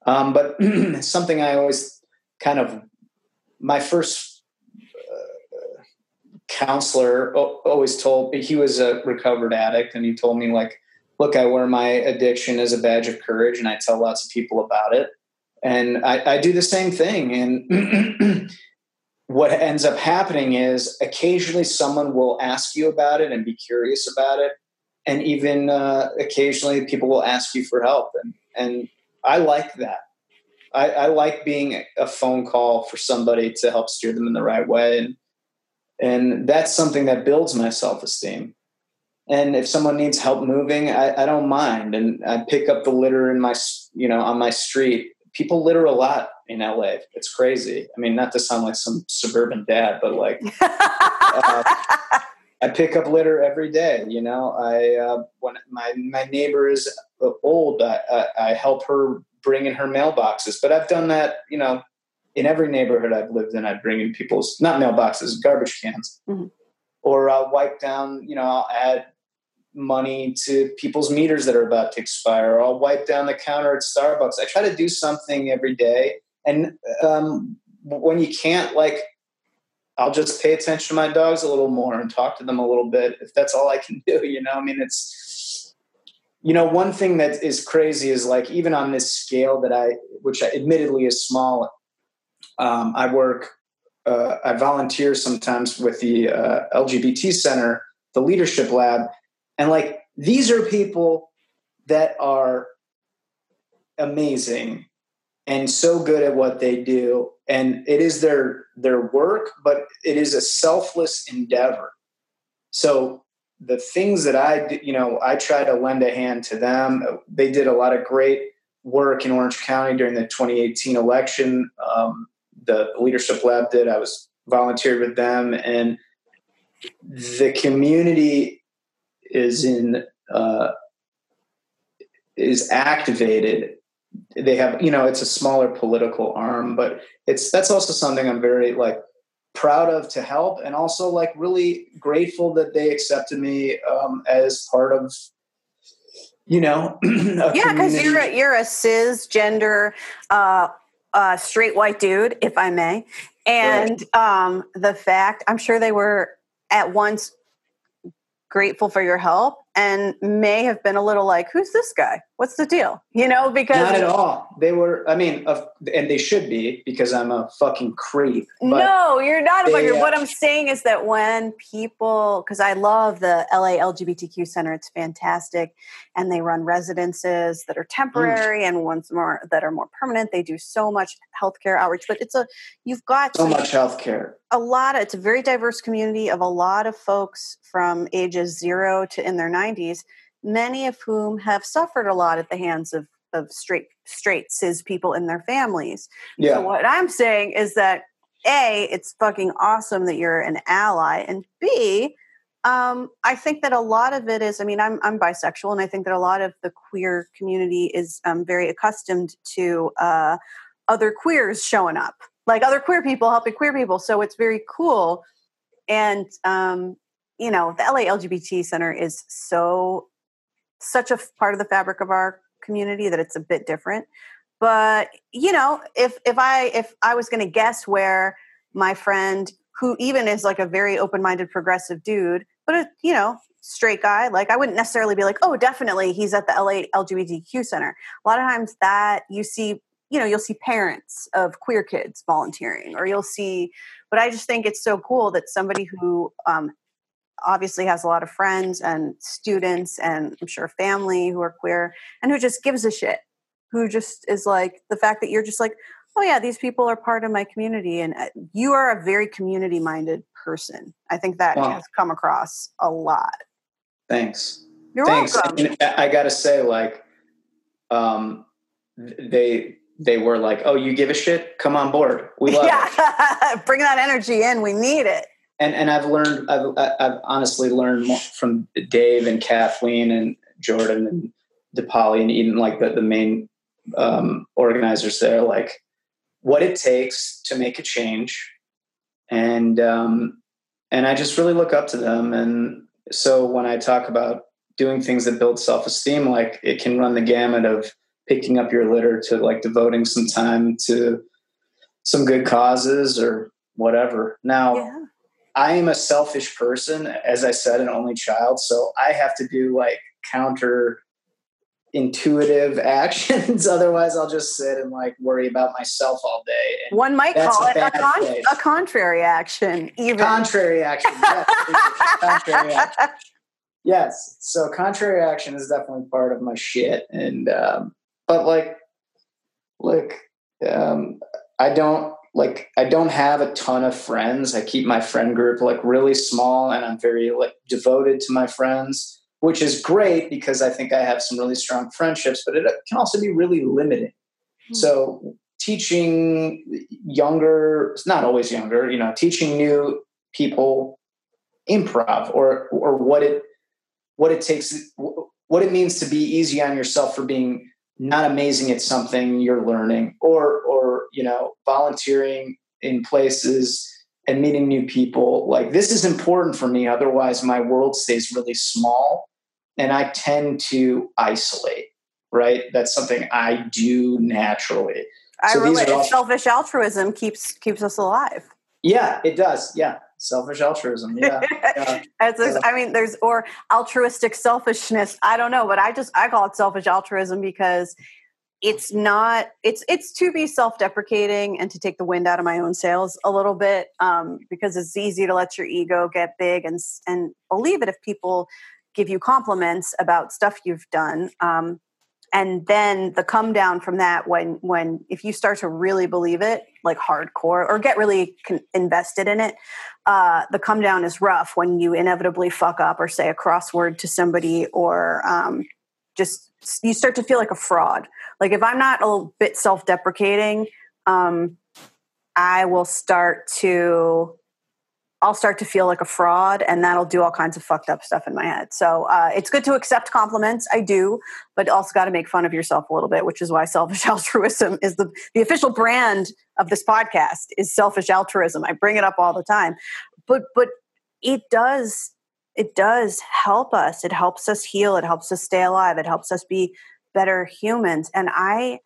um, but something i always kind of my first uh, counselor always told he was a recovered addict and he told me like look, I wear my addiction as a badge of courage and I tell lots of people about it. And I, I do the same thing. And what ends up happening is occasionally someone will ask you about it and be curious about it. And even uh, occasionally people will ask you for help. And, and I like that. I, I like being a phone call for somebody to help steer them in the right way. And, and that's something that builds my self esteem and if someone needs help moving I, I, don't mind. And i pick up the litter in my you know on my street. People litter a lot in la it's crazy. I mean not to sound like some suburban dad but like uh, i pick up litter every day you know? I uh, when my my neighbor is old I, I, I help her bring in her mailboxes but i've done that you know in every neighborhood i've lived in i bring in people's not mailboxes garbage cans mm-hmm or I'll wipe down, you know, I'll add money to people's meters that are about to expire. Or I'll wipe down the counter at Starbucks. I try to do something every day. And um, when you can't, like, I'll just pay attention to my dogs a little more and talk to them a little bit if that's all I can do. You know, I mean, it's, you know, one thing that is crazy is like, even on this scale that I, which admittedly is small, um, I work, uh, I volunteer sometimes with the uh, LGBT Center, the Leadership Lab, and like these are people that are amazing and so good at what they do and it is their their work but it is a selfless endeavor. So the things that i you know i try to lend a hand to them they did a lot of great work in orange county during the 2018 election. Um, the leadership lab did i was volunteered with them and the community is in uh, is activated. They have you know it's a smaller political arm but it's that's also something i'm very like proud of to help and also like really grateful that they accepted me um, as part of you know yeah because you're a, you're a cisgender uh, uh, straight white dude if i may and right. um, the fact i'm sure they were at once grateful for your help and may have been a little like, who's this guy? What's the deal? You know, because not at all. They were. I mean, uh, and they should be because I'm a fucking creep. No, you're not a fucking. Uh, what I'm saying is that when people, because I love the LA LGBTQ Center, it's fantastic, and they run residences that are temporary mm. and ones more that are more permanent. They do so much healthcare outreach, but it's a you've got so much healthcare. A lot. Of, it's a very diverse community of a lot of folks from ages zero to in their 90s many of whom have suffered a lot at the hands of, of straight straight cis people in their families. Yeah. So what I'm saying is that A, it's fucking awesome that you're an ally, and B, um, I think that a lot of it is. I mean, I'm I'm bisexual, and I think that a lot of the queer community is um, very accustomed to uh, other queers showing up, like other queer people helping queer people. So it's very cool, and um, you know, the LA LGBT Center is so such a part of the fabric of our community that it's a bit different. But you know if if i if i was going to guess where my friend who even is like a very open-minded progressive dude but a you know straight guy like i wouldn't necessarily be like oh definitely he's at the la lgbtq center. A lot of times that you see you know you'll see parents of queer kids volunteering or you'll see but i just think it's so cool that somebody who um, obviously has a lot of friends and students and I'm sure family who are queer and who just gives a shit. Who just is like the fact that you're just like, oh yeah, these people are part of my community and uh, you are a very community minded person. I think that wow. has come across a lot. Thanks. You're Thanks. welcome. I got to say like um they they were like, "Oh, you give a shit? Come on board. We love yeah. it. Bring that energy in. We need it." And and I've learned I've I've honestly learned from Dave and Kathleen and Jordan and DePauli and even like the the main um, organizers there like what it takes to make a change. And um, and I just really look up to them. And so when I talk about doing things that build self-esteem like it can run the gamut of picking up your litter to like devoting some time to some good causes or whatever. Now yeah I am a selfish person, as I said, an only child. So I have to do like counter intuitive actions. Otherwise, I'll just sit and like worry about myself all day. And One might call a it a, con- a, contrary action, even contrary action. Yes, contrary action. Yes. So contrary action is definitely part of my shit. And um, but like, look, um, I don't like I don't have a ton of friends. I keep my friend group like really small and I'm very like devoted to my friends, which is great because I think I have some really strong friendships, but it can also be really limiting. Mm-hmm. So teaching younger, it's not always younger, you know, teaching new people improv or or what it what it takes what it means to be easy on yourself for being not amazing at something you're learning or or you know volunteering in places and meeting new people. Like this is important for me otherwise my world stays really small and i tend to isolate right? That's something i do naturally. I so relate. all, selfish altruism keeps keeps us alive. Yeah it does. Yeah selfish altruism yeah, yeah. i mean there's or altruistic selfishness i don't know but i just i call it selfish altruism because it's not it's it's to be self-deprecating and to take the wind out of my own sails a little bit um, because it's easy to let your ego get big and and believe it if people give you compliments about stuff you've done um, and then the come down from that when when if you start to really believe it like hardcore or get really con- invested in it uh, the come down is rough when you inevitably fuck up or say a crossword to somebody or um, just you start to feel like a fraud. Like if i'm not a bit self-deprecating um, i will start to I'll start to feel like a fraud, and that'll do all kinds of fucked up stuff in my head. So uh, it's good to accept compliments. I do, but also got to make fun of yourself a little bit, which is why selfish altruism is the the official brand of this podcast. Is selfish altruism. I bring it up all the time, but but it does it does help us. It helps us heal. It helps us stay alive. It helps us be better humans. And I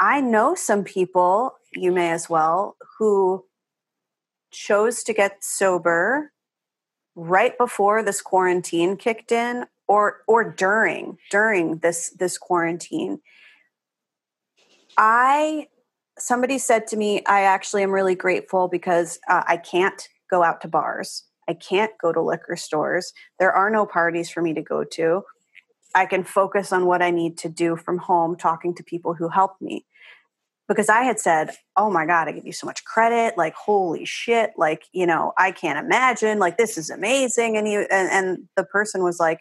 I know some people. You may as well who chose to get sober right before this quarantine kicked in or or during during this this quarantine. I somebody said to me i actually am really grateful because uh, i can't go out to bars. I can't go to liquor stores. There are no parties for me to go to. I can focus on what i need to do from home talking to people who help me because I had said, "Oh my god, I give you so much credit. Like, holy shit! Like, you know, I can't imagine. Like, this is amazing." And you and, and the person was like,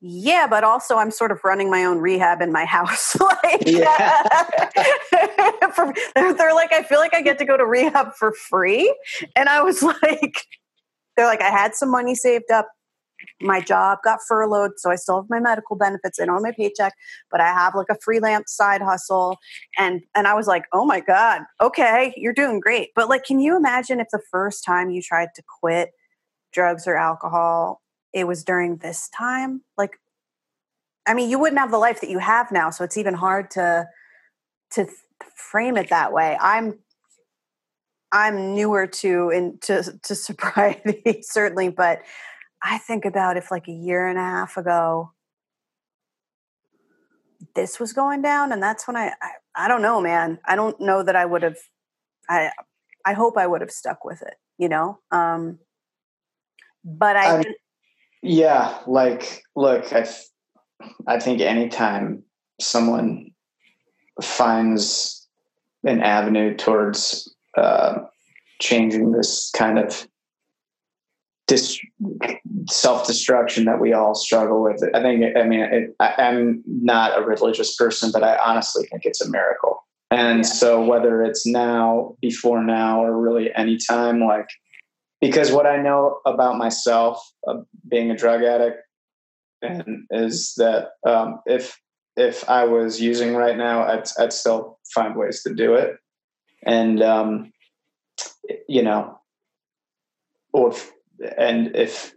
"Yeah, but also I'm sort of running my own rehab in my house. like, for, they're, they're like, I feel like I get to go to rehab for free." And I was like, "They're like, I had some money saved up my job got furloughed, so I still have my medical benefits and on my paycheck, but I have like a freelance side hustle. And and I was like, oh my God, okay, you're doing great. But like, can you imagine if the first time you tried to quit drugs or alcohol, it was during this time? Like, I mean, you wouldn't have the life that you have now, so it's even hard to to frame it that way. I'm I'm newer to into to sobriety certainly, but I think about if like a year and a half ago this was going down and that's when I, I I, don't know man. I don't know that I would have I I hope I would have stuck with it you know? Um but I um, yeah like look I I think anytime someone finds an avenue towards uh, changing this kind of dis- self destruction that we all struggle with. I think, I mean, it, I, am not a religious person, but I honestly think it's a miracle. And yeah. so, whether it's now, before now, or really any time, like, because what I know about myself, uh, being a drug addict, and is that um, if if I was using right now, I'd, I'd still find ways to do it, and um, you know, or if, and if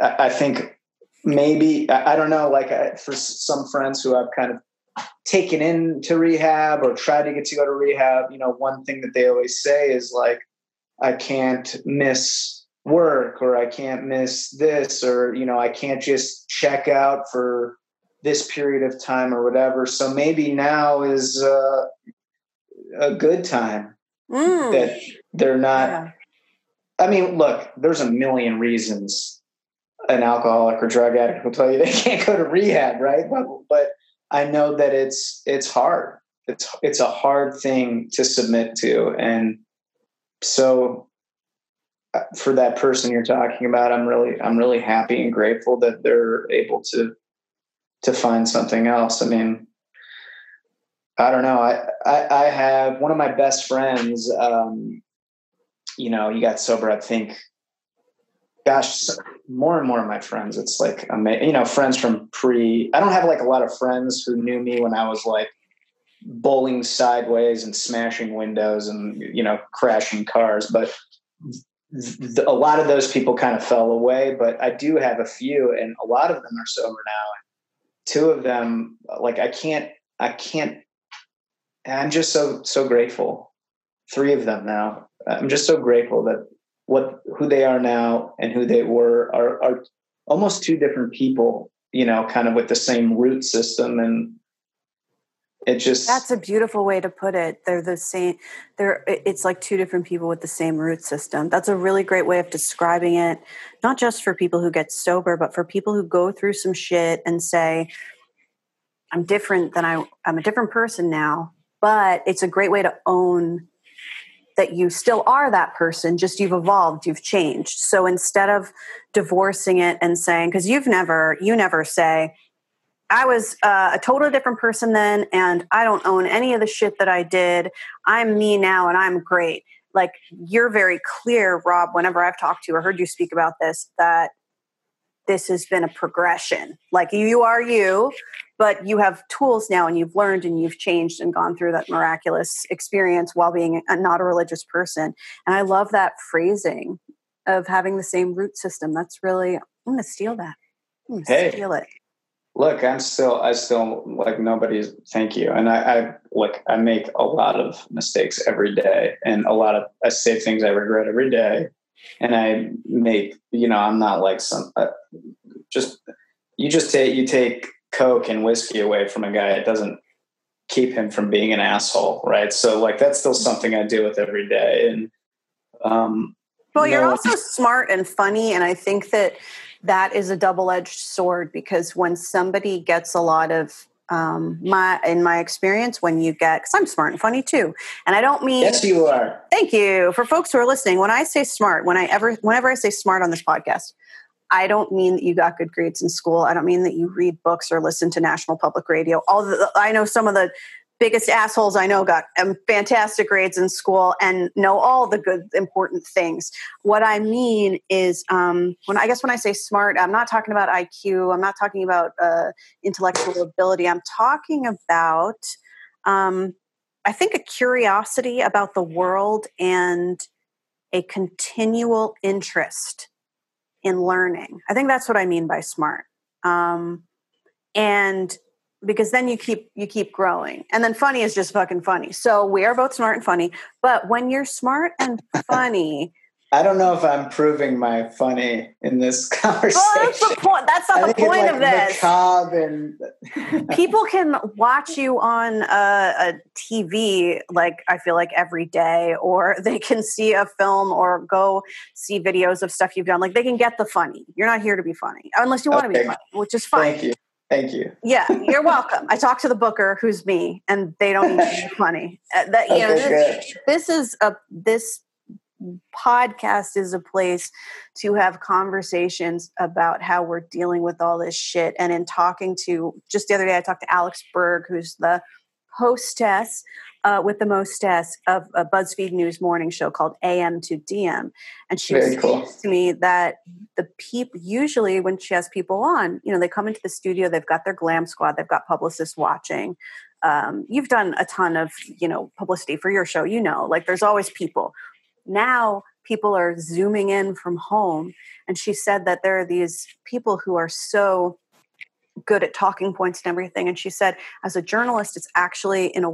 I think maybe I don't know, like for some friends who I've kind of taken into rehab or tried to get to go to rehab, you know, one thing that they always say is like, I can't miss work or I can't miss this or, you know, I can't just check out for this period of time or whatever. So maybe now is uh, a good time mm. that they're not yeah. I mean, look, there's a million reasons an alcoholic or drug addict will tell you they can't go to rehab, right? But, but I know that it's it's hard. It's it's a hard thing to submit to, and so uh, for that person you're talking about, I'm really I'm really happy and grateful that they're able to to find something else. I mean, I don't know. I I, I have one of my best friends. Um, you know, you got sober, I think, gosh, more and more of my friends, it's like, you know, friends from pre, I don't have like a lot of friends who knew me when I was like bowling sideways and smashing windows and, you know, crashing cars. But a lot of those people kind of fell away, but I do have a few and a lot of them are sober now. Two of them, like I can't, I can't, I'm just so, so grateful. Three of them now Uh, I'm just so grateful that what who they are now and who they were are are almost two different people, you know, kind of with the same root system and it just That's a beautiful way to put it. They're the same they're it's like two different people with the same root system. That's a really great way of describing it, not just for people who get sober, but for people who go through some shit and say I'm different than I I'm a different person now, but it's a great way to own that you still are that person, just you've evolved, you've changed. So instead of divorcing it and saying, because you've never, you never say, I was uh, a totally different person then, and I don't own any of the shit that I did. I'm me now, and I'm great. Like you're very clear, Rob. Whenever I've talked to you or heard you speak about this, that this has been a progression. Like you are you, but you have tools now and you've learned and you've changed and gone through that miraculous experience while being a, not a religious person. And I love that phrasing of having the same root system. That's really, I'm to steal that. I'm hey. steal it. Look, I'm still, I still like nobody's. Thank you, and I, I look. I make a lot of mistakes every day, and a lot of I say things I regret every day, and I make. You know, I'm not like some. Uh, just you just take you take coke and whiskey away from a guy it doesn't keep him from being an asshole right? So like that's still something i deal with every day. And um well you're no, also smart and funny and i think that that is a double-edged sword because when somebody gets a lot of um, my in my experience when you get because i'm smart and funny too and i don't mean yes you are. Thank you. For folks who are listening when i say smart when i ever whenever i say smart on this podcast I don't mean that you got good grades in school. I don't mean that you read books or listen to national public radio. Although I know some of the biggest assholes I know got um, fantastic grades in school and know all the good important things. What I mean is um, when I guess when I say smart, I'm not talking about IQ. I'm not talking about uh, intellectual ability. I'm talking about um, I think a curiosity about the world and a continual interest in learning. I think that's what I mean by smart. Um, and because then you keep you keep growing and then funny is just fucking funny so we are both smart and funny but when you're smart and funny I don't know if I'm proving my funny in this conversation. Well, that's the point. That's not the point like of this. And... People can watch you on a, a, TV, like I feel like every day, or they can see a film or go see videos of stuff you've done. Like they can get the funny. You're not here to be funny, unless you want okay. to be funny, which is fine. Thank you. Thank you. Yeah, you're welcome. I talked to the booker, who's me, and they don't need to be funny. Uh, that, you okay, know, this, this is a this podcast is a place to have conversations about how we're dealing with all this shit. And in talking to, just the other day, I talked to Alex Berg, who's the hostess uh, with the mostess of a BuzzFeed News morning show called AM to DM. And she Very cool. to me that the people, usually when she has people on, you know, they come into the studio, they've got their glam squad, they've got publicists watching. Um, you've done a ton of, you know, publicity for your show, you know, like there's always people now people are zooming in from home and she said that there are these people who are so good at talking points and everything and she said as a journalist it's actually in a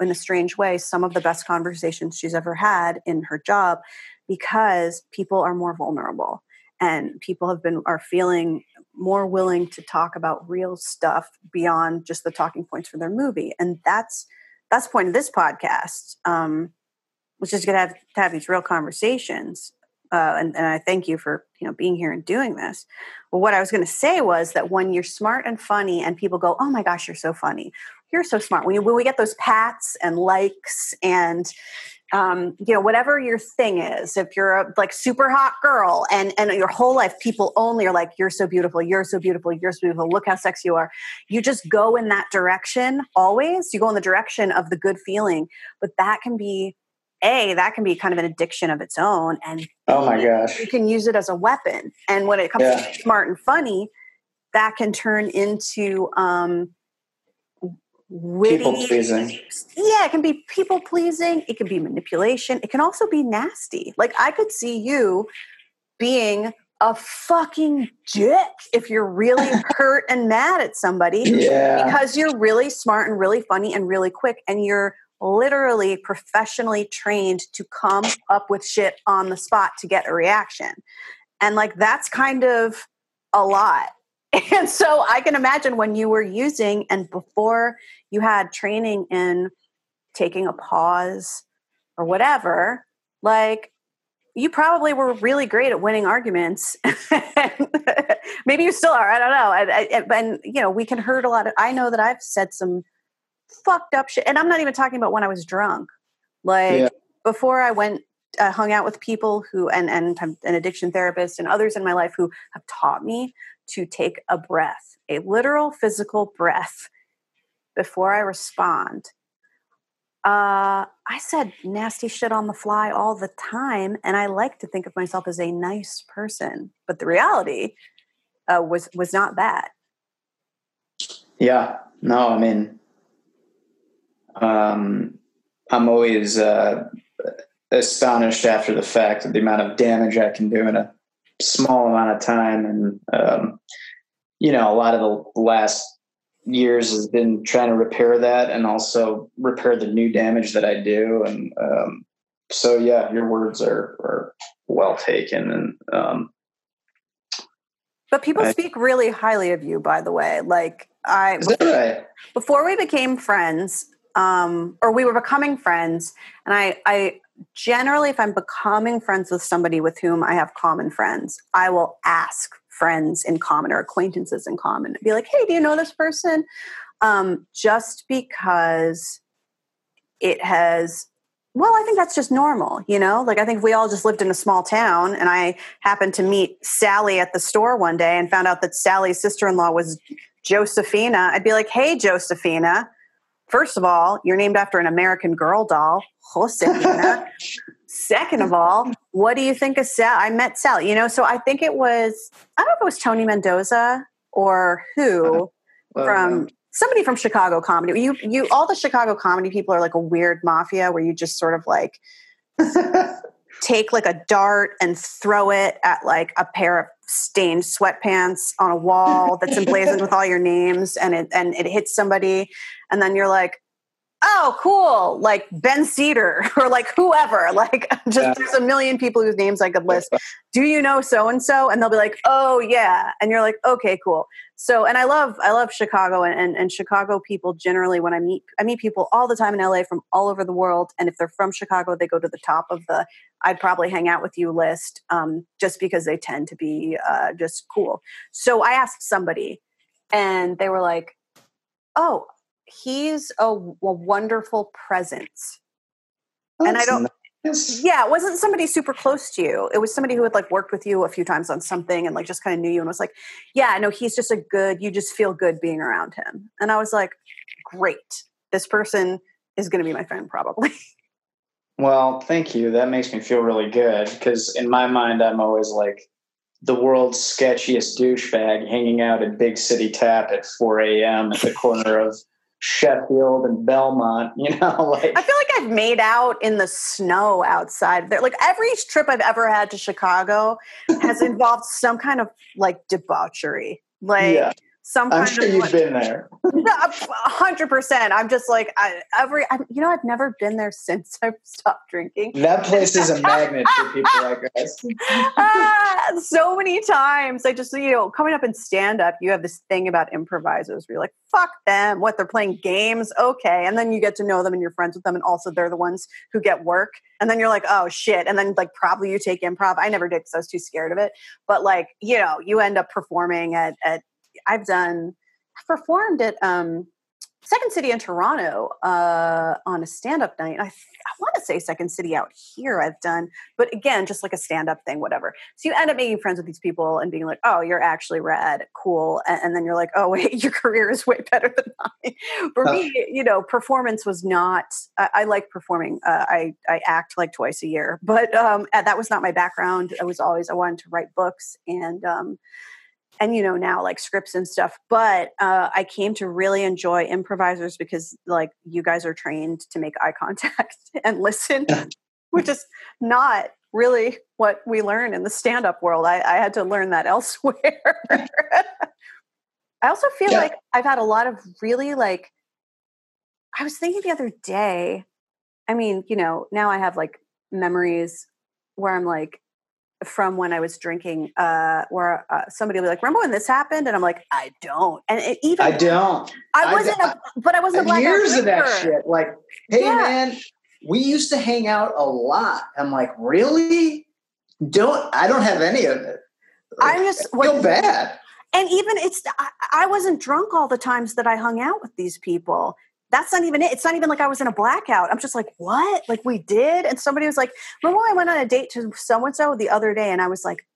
in a strange way some of the best conversations she's ever had in her job because people are more vulnerable and people have been are feeling more willing to talk about real stuff beyond just the talking points for their movie and that's that's the point of this podcast um, which is going to have to have these real conversations. Uh, and, and I thank you for you know being here and doing this. Well, what I was going to say was that when you're smart and funny, and people go, "Oh my gosh, you're so funny," you're so smart. When, you, when we get those pats and likes and um, you know whatever your thing is, if you're a like super hot girl and and your whole life people only are like, "You're so beautiful, you're so beautiful, you're so beautiful. Look how sexy you are." You just go in that direction always. You go in the direction of the good feeling, but that can be a that can be kind of an addiction of its own and oh my gosh you can use it as a weapon and when it comes yeah. to smart and funny that can turn into um witty, people pleasing yeah it can be people pleasing it can be manipulation it can also be nasty like i could see you being a fucking dick if you're really hurt and mad at somebody yeah. because you're really smart and really funny and really quick and you're literally professionally trained to come up with shit on the spot to get a reaction. And like that's kind of a lot. And so I can imagine when you were using and before you had training in taking a pause or whatever, like you probably were really great at winning arguments. Maybe you still are. I don't know. And, you know, we can hurt a lot of. I know that I've said some fucked up shit. And I'm not even talking about when I was drunk. Like yeah. before I went, I hung out with people who, and, and I'm an addiction therapist and others in my life who have taught me to take a breath, a literal physical breath before I respond. Uh, I said nasty shit on the fly all the time, and I like to think of myself as a nice person, but the reality uh, was was not that. Yeah, no, I mean, um, I'm always uh, astonished after the fact of the amount of damage I can do in a small amount of time. And, um, you know, a lot of the last years has been trying to repair that and also repair the new damage that I do. And um, so, yeah, your words are, are well taken. And, um, but people speak really highly of you, by the way. Like I, that right? before we became friends, um, or we were becoming friends, and I, I generally, if I'm becoming friends with somebody with whom I have common friends, I will ask friends in common or acquaintances in common, be like, "Hey, do you know this person?" Um, just because it has well, I think that's just normal, you know? Like, I think if we all just lived in a small town and I happened to meet Sally at the store one day and found out that Sally's sister in law was Josephina, I'd be like, hey, Josephina, first of all, you're named after an American Girl doll, Josefina. Second of all, what do you think of Sal? I met Sally, you know? So I think it was, I don't know if it was Tony Mendoza or who Well, from somebody from Chicago comedy. You you all the Chicago comedy people are like a weird mafia where you just sort of like take like a dart and throw it at like a pair of stained sweatpants on a wall that's emblazoned with all your names and it and it hits somebody and then you're like oh cool like ben cedar or like whoever like just Yeah. there's a million people whose names i could list. Do you know so and so and they'll be like oh yeah. And you're like okay cool. So and i love i love chicago and, and, and chicago people generally when i meet i meet people all the time in la from all over the world. And if they're from chicago they go to the top of the i'd probably hang out with you list um, just because they tend to be uh, just cool. So i asked somebody and they were like oh he's a, a wonderful presence and I don't- Nice. yeah, it wasn't somebody super close to you. It was somebody who had like worked with you a few times on something and like just kind of knew you and was like, yeah, no, he's just a good, you just feel good being around him. And I was like, great. This person is going to be my friend probably. Well, thank you. That makes me feel really good because in my mind, I'm always like the world's sketchiest douchebag hanging out at Big City Tap at 4 a.m. at the corner of Sheffield and Belmont. You know, like I feel like I've made out in the snow outside there. Like every trip I've ever had to Chicago has involved some kind of like debauchery. Like yeah, some I'm sure you've like- been there. A hundred percent. I'm just like I, every. I, you know, I've never been there since I've stopped drinking. That place is a magnet for people like us. ah, so many times. I just you know, coming up in stand up, you have this thing about improvisers where you're like, fuck them. What they're playing games, okay, and then you get to know them and you're friends with them, and also they're the ones who get work. And then you're like, oh shit. And then like probably you take improv. I never did because I was too scared of it. But like you know, you end up performing at at. I've done. Performed at um, Second City in Toronto uh, on a stand-up night. I, I want to say Second City out here. I've done, but again, just like a stand-up thing, whatever. So you end up making friends with these people and being like, "Oh, you're actually rad, cool," and, and then you're like, "Oh, wait, your career is way better than mine." For me, you know, performance was not. I, I like performing. Uh, I I act like twice a year, but um, that was not my background. I was always I wanted to write books and. Um, and you know now like scripts and stuff but uh, i came to really enjoy improvisers because like you guys are trained to make eye contact and listen which is not really what we learn in the stand-up world. I, I had to learn that elsewhere. I also feel Yeah. like i've had a lot of really like i was thinking the other day i mean you know now i have like memories where i'm like from when I was drinking, uh, where uh, somebody will be like, "Remember when this happened?" And I'm like, "I don't." And it, even I don't. I I wasn't, d- a, but I wasn't a blackout Years of that shit. Like, hey Yeah. man, we used to hang out a lot. I'm like, really? Don't I don't have any of it. Like, I'm just I feel what- bad. And even it's, I, I wasn't drunk all the times that I hung out with these people. That's not even it. It's not even like I was in a blackout. I'm just like, what? Like we did? And somebody was like, remember I went on a date to so and so the other day? And I was like,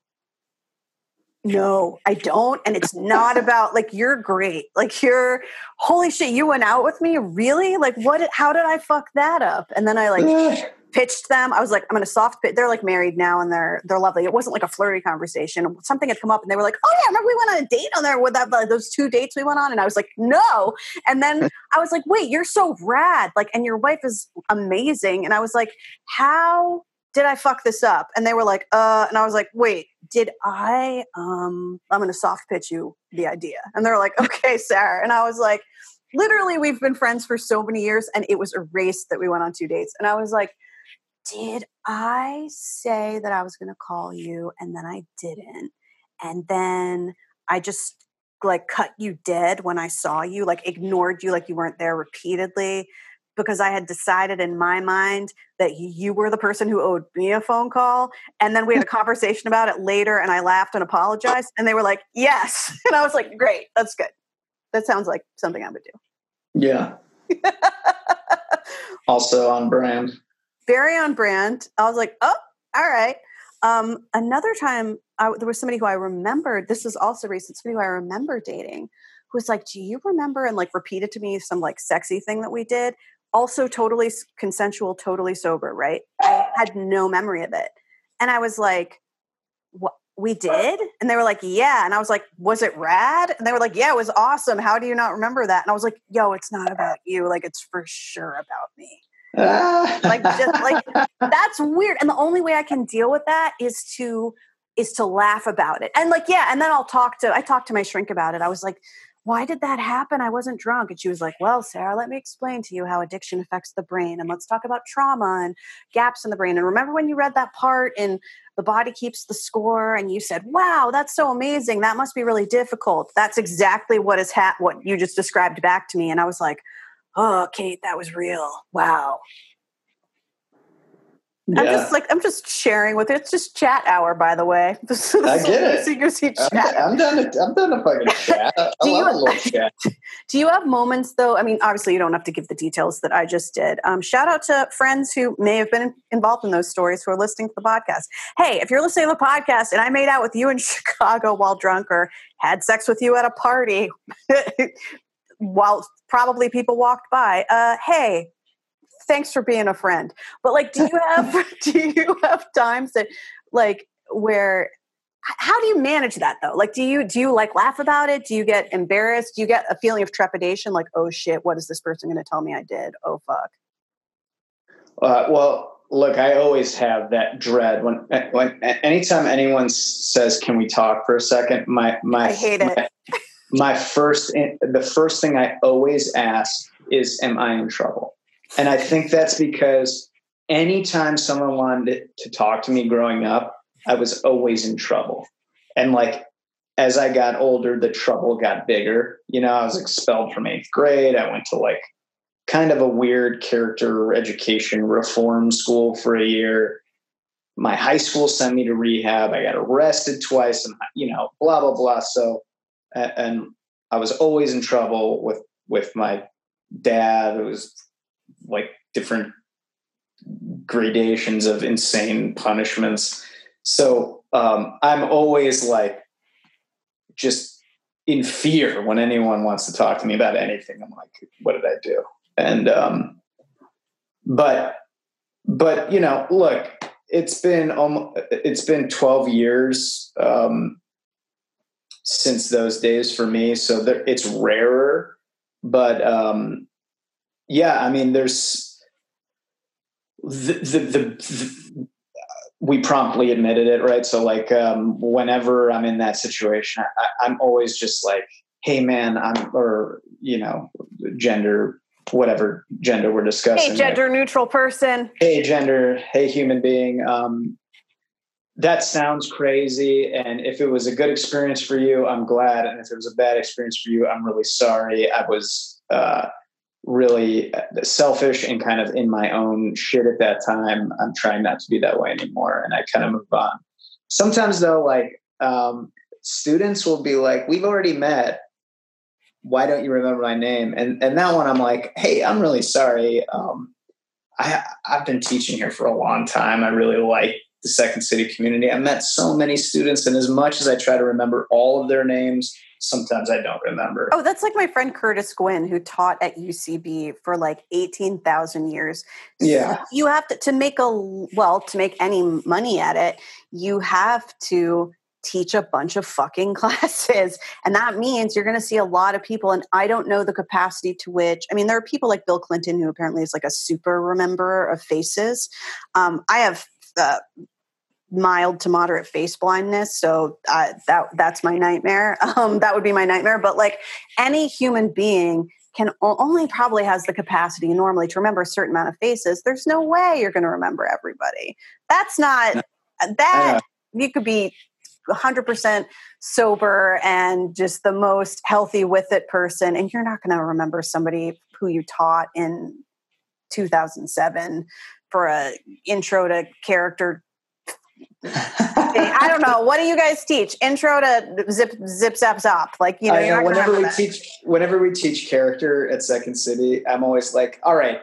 no, I don't. And it's not about like you're great. Like you're holy shit, you went out with me? Really? Like what how did I fuck that up? And then I like pitched them. I was like, I'm gonna soft pitch. They're like married now and they're they're lovely. It wasn't like a flirty conversation. Something had come up and they were like, Oh yeah, remember we went on a date on there with that like, those two dates we went on? And I was like, No. And then I was like, wait, you're so rad. Like, and your wife is amazing. And I was like, How did I fuck this up? And they were like, uh, and I was like, wait, did I um I'm gonna soft pitch you the idea. And they're like, okay, Sara. And I was like, literally, we've been friends for so many years, and it was erased that we went on two dates. And I was like, did I say that I was gonna call you and then I didn't? And then I just like cut you dead when I saw you, like ignored you like you weren't there repeatedly because I had decided in my mind that you were the person who owed me a phone call. And then we had a conversation about it later and I laughed and apologized. And they were like, yes. And I was like, great, that's good. That sounds like something I would do. Yeah. also on brand. Very on brand. I was like, oh, all right. Um, another time, I, there was somebody who I remembered. This is also recent. Somebody who I remember dating, who was like, "Do you remember?" and like repeated to me some like sexy thing that we did. Also, totally consensual, totally sober. Right? I had no memory of it, and I was like, "What?" We did? And they were like, yeah. And I was like, was it rad? And they were like, yeah, it was awesome. How do you not remember that? And I was like, yo, it's not about you. Like, it's for sure about me Ah. like just like that's weird and the only way i can deal with that is to is to laugh about it and like yeah and then i'll talk to i talked to my shrink about it i was like why did that happen? I wasn't drunk and she was like well Sara let me explain to you how addiction affects the brain and let's talk about trauma and gaps in the brain and remember when you read that part in the body keeps the score and you said wow that's so amazing that must be really difficult that's exactly what is ha- what you just described back to me and i was like oh, Kate, that was real. Wow. Yeah. I'm just like I'm just sharing with it. It's just chat hour, by the way. This, this I get it. Secrecy chat. I'm, I'm done. To, I'm done fucking chat. I do love you, a little chat. Do you have moments though? I mean, obviously, you don't have to give the details that I just did. Um, shout out to friends who may have been involved in those stories who are listening to the podcast. Hey, if you're listening to the podcast and I made out with you in Chicago while drunk or had sex with you at a party, while probably people walked by, uh, hey, thanks for being a friend. But like, do you have do you have times that like where how do you manage that though? Like, do you do you like laugh about it? Do you get embarrassed? Do you get a feeling of trepidation? Like, oh shit, what is this person going to tell me I did? Oh fuck. Uh, well, look, I always have that dread when when anytime anyone says, "Can we talk for a second? My my I hate it my first the first thing I always ask is, "Am I in trouble?" And I think that's because anytime someone wanted to talk to me growing up, I was always in trouble. And like as I got older, the trouble got bigger. You know, I was expelled from eighth grade. I went to like kind of a weird character education reform school for a year. My high school sent me to rehab. I got arrested twice and, you know, blah, blah, blah. So and I was always in trouble with with my dad. It was like different gradations of insane punishments. So um, I'm always like just in fear when anyone wants to talk to me about anything. I'm like, what did I do? And um, but but you know, look, it's been almost it's been 12 years um, since those days for me. So there, it's rarer, but um, yeah, I mean, there's the, the, the, the we promptly admitted it, right? So like, um, whenever I'm in that situation, I, I'm always just like, Hey man, I'm, or, you know, gender, whatever gender we're discussing. Hey, gender neutral person. Hey, gender. Hey, human being. Um, that sounds crazy. And if it was a good experience for you, I'm glad. And if it was a bad experience for you, I'm really sorry. I was uh, really uh, selfish and kind of in my own shit at that time. I'm trying not to be that way anymore. And I kind of move on. Sometimes, though, like um, students will be like, We've already met. Why don't you remember my name? And and that one, I'm like, Hey, I'm really sorry. Um, I, I've been teaching here for a long time. I really like the Second City community. I met so many students, and as much as I try to remember all of their names, sometimes I don't remember. Oh, that's like my friend Curtis Gwinn, who taught at UCB for like 18,000 years. Yeah. you have to, to make a, well, to make any money at it, you have to teach a bunch of fucking classes. And that means you're going to see a lot of people. And I don't know the capacity to which, I mean, there are people like Bill Clinton, who apparently is like a super rememberer of faces. Um, I have uh, mild to moderate face blindness. So uh, that that's my nightmare. Um, that would be my nightmare. But like any human being can only probably has the capacity normally to remember a certain amount of faces. There's no way you're going to remember everybody. That's not that you could be 100% sober and just the most healthy with it person and you're not going to remember somebody who you taught in 2007 for a intro to character I don't know. What do you guys teach? Intro to zip zip zap zop. Like you know, know whenever we that. teach whenever we teach character at Second City, I'm always like, all right,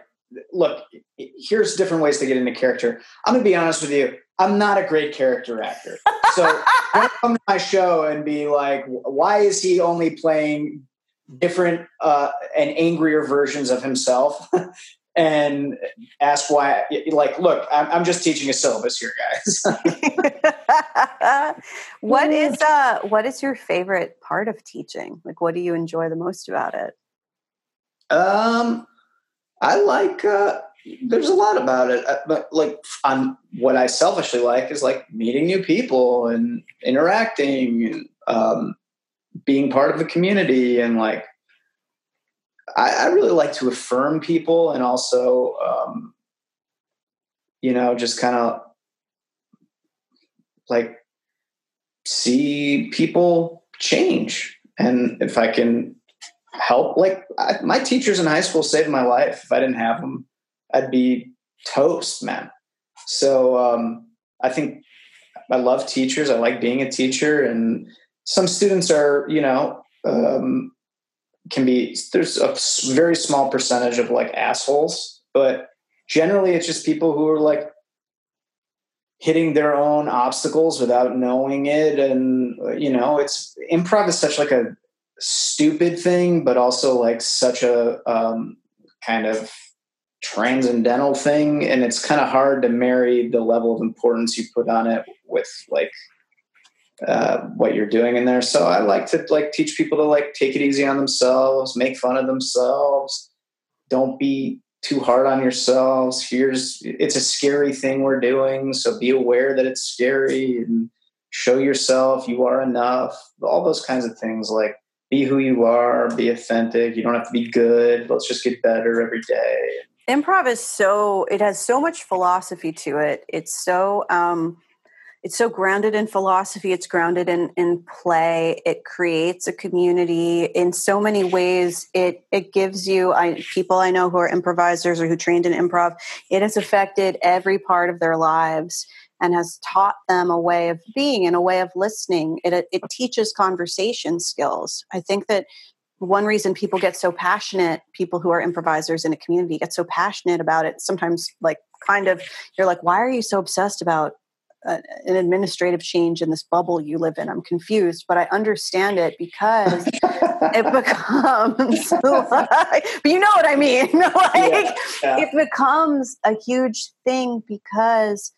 look, here's different ways to get into character. I'm gonna be honest with you. I'm not a great character actor. So come to my show and be like, why is he only playing different uh, and angrier versions of himself? and ask why like look I'm, I'm just teaching a syllabus here guys. What is uh what is your favorite part of teaching? Like what do you enjoy the most about it? Um i like uh there's a lot about it uh, but like on what i selfishly like is like meeting new people and interacting and um being part of the community and like I, I really like to affirm people and also, um, you know, just kind of like see people change. And if I can help, like I, my teachers in high school saved my life. If I didn't have them, I'd be toast, man. So um, I think I love teachers. I like being a teacher, and some students are, you know, um, can be there's a very small percentage of like assholes, but generally it's just people who are like hitting their own obstacles without knowing it and you know it's improv is such like a stupid thing but also like such a um, kind of transcendental thing and it's kind of hard to marry the level of importance you put on it with like uh, what you're doing in there. So I like to like teach people to like take it easy on themselves, make fun of themselves. Don't be too hard on yourselves. Here's it's a scary thing we're doing, so be aware that it's scary and show yourself you are enough. All those kinds of things like be who you are, be authentic. You don't have to be good. Let's just get better every day. Improv is so it has so much philosophy to it. It's so um it's so grounded in philosophy it's grounded in in play it creates a community in so many ways. It it gives you I, people i know who are improvisers or who trained in improv it has affected every part of their lives and has taught them a way of being and a way of listening. It, it teaches conversation skills. I think that one reason people get so passionate people who are improvisers in a community get so passionate about it sometimes like kind of you're like why are you so obsessed about an administrative change in this bubble you live in. I'm confused, but I understand it because it becomes like, but you know what I mean? like yeah, yeah. it becomes a huge thing because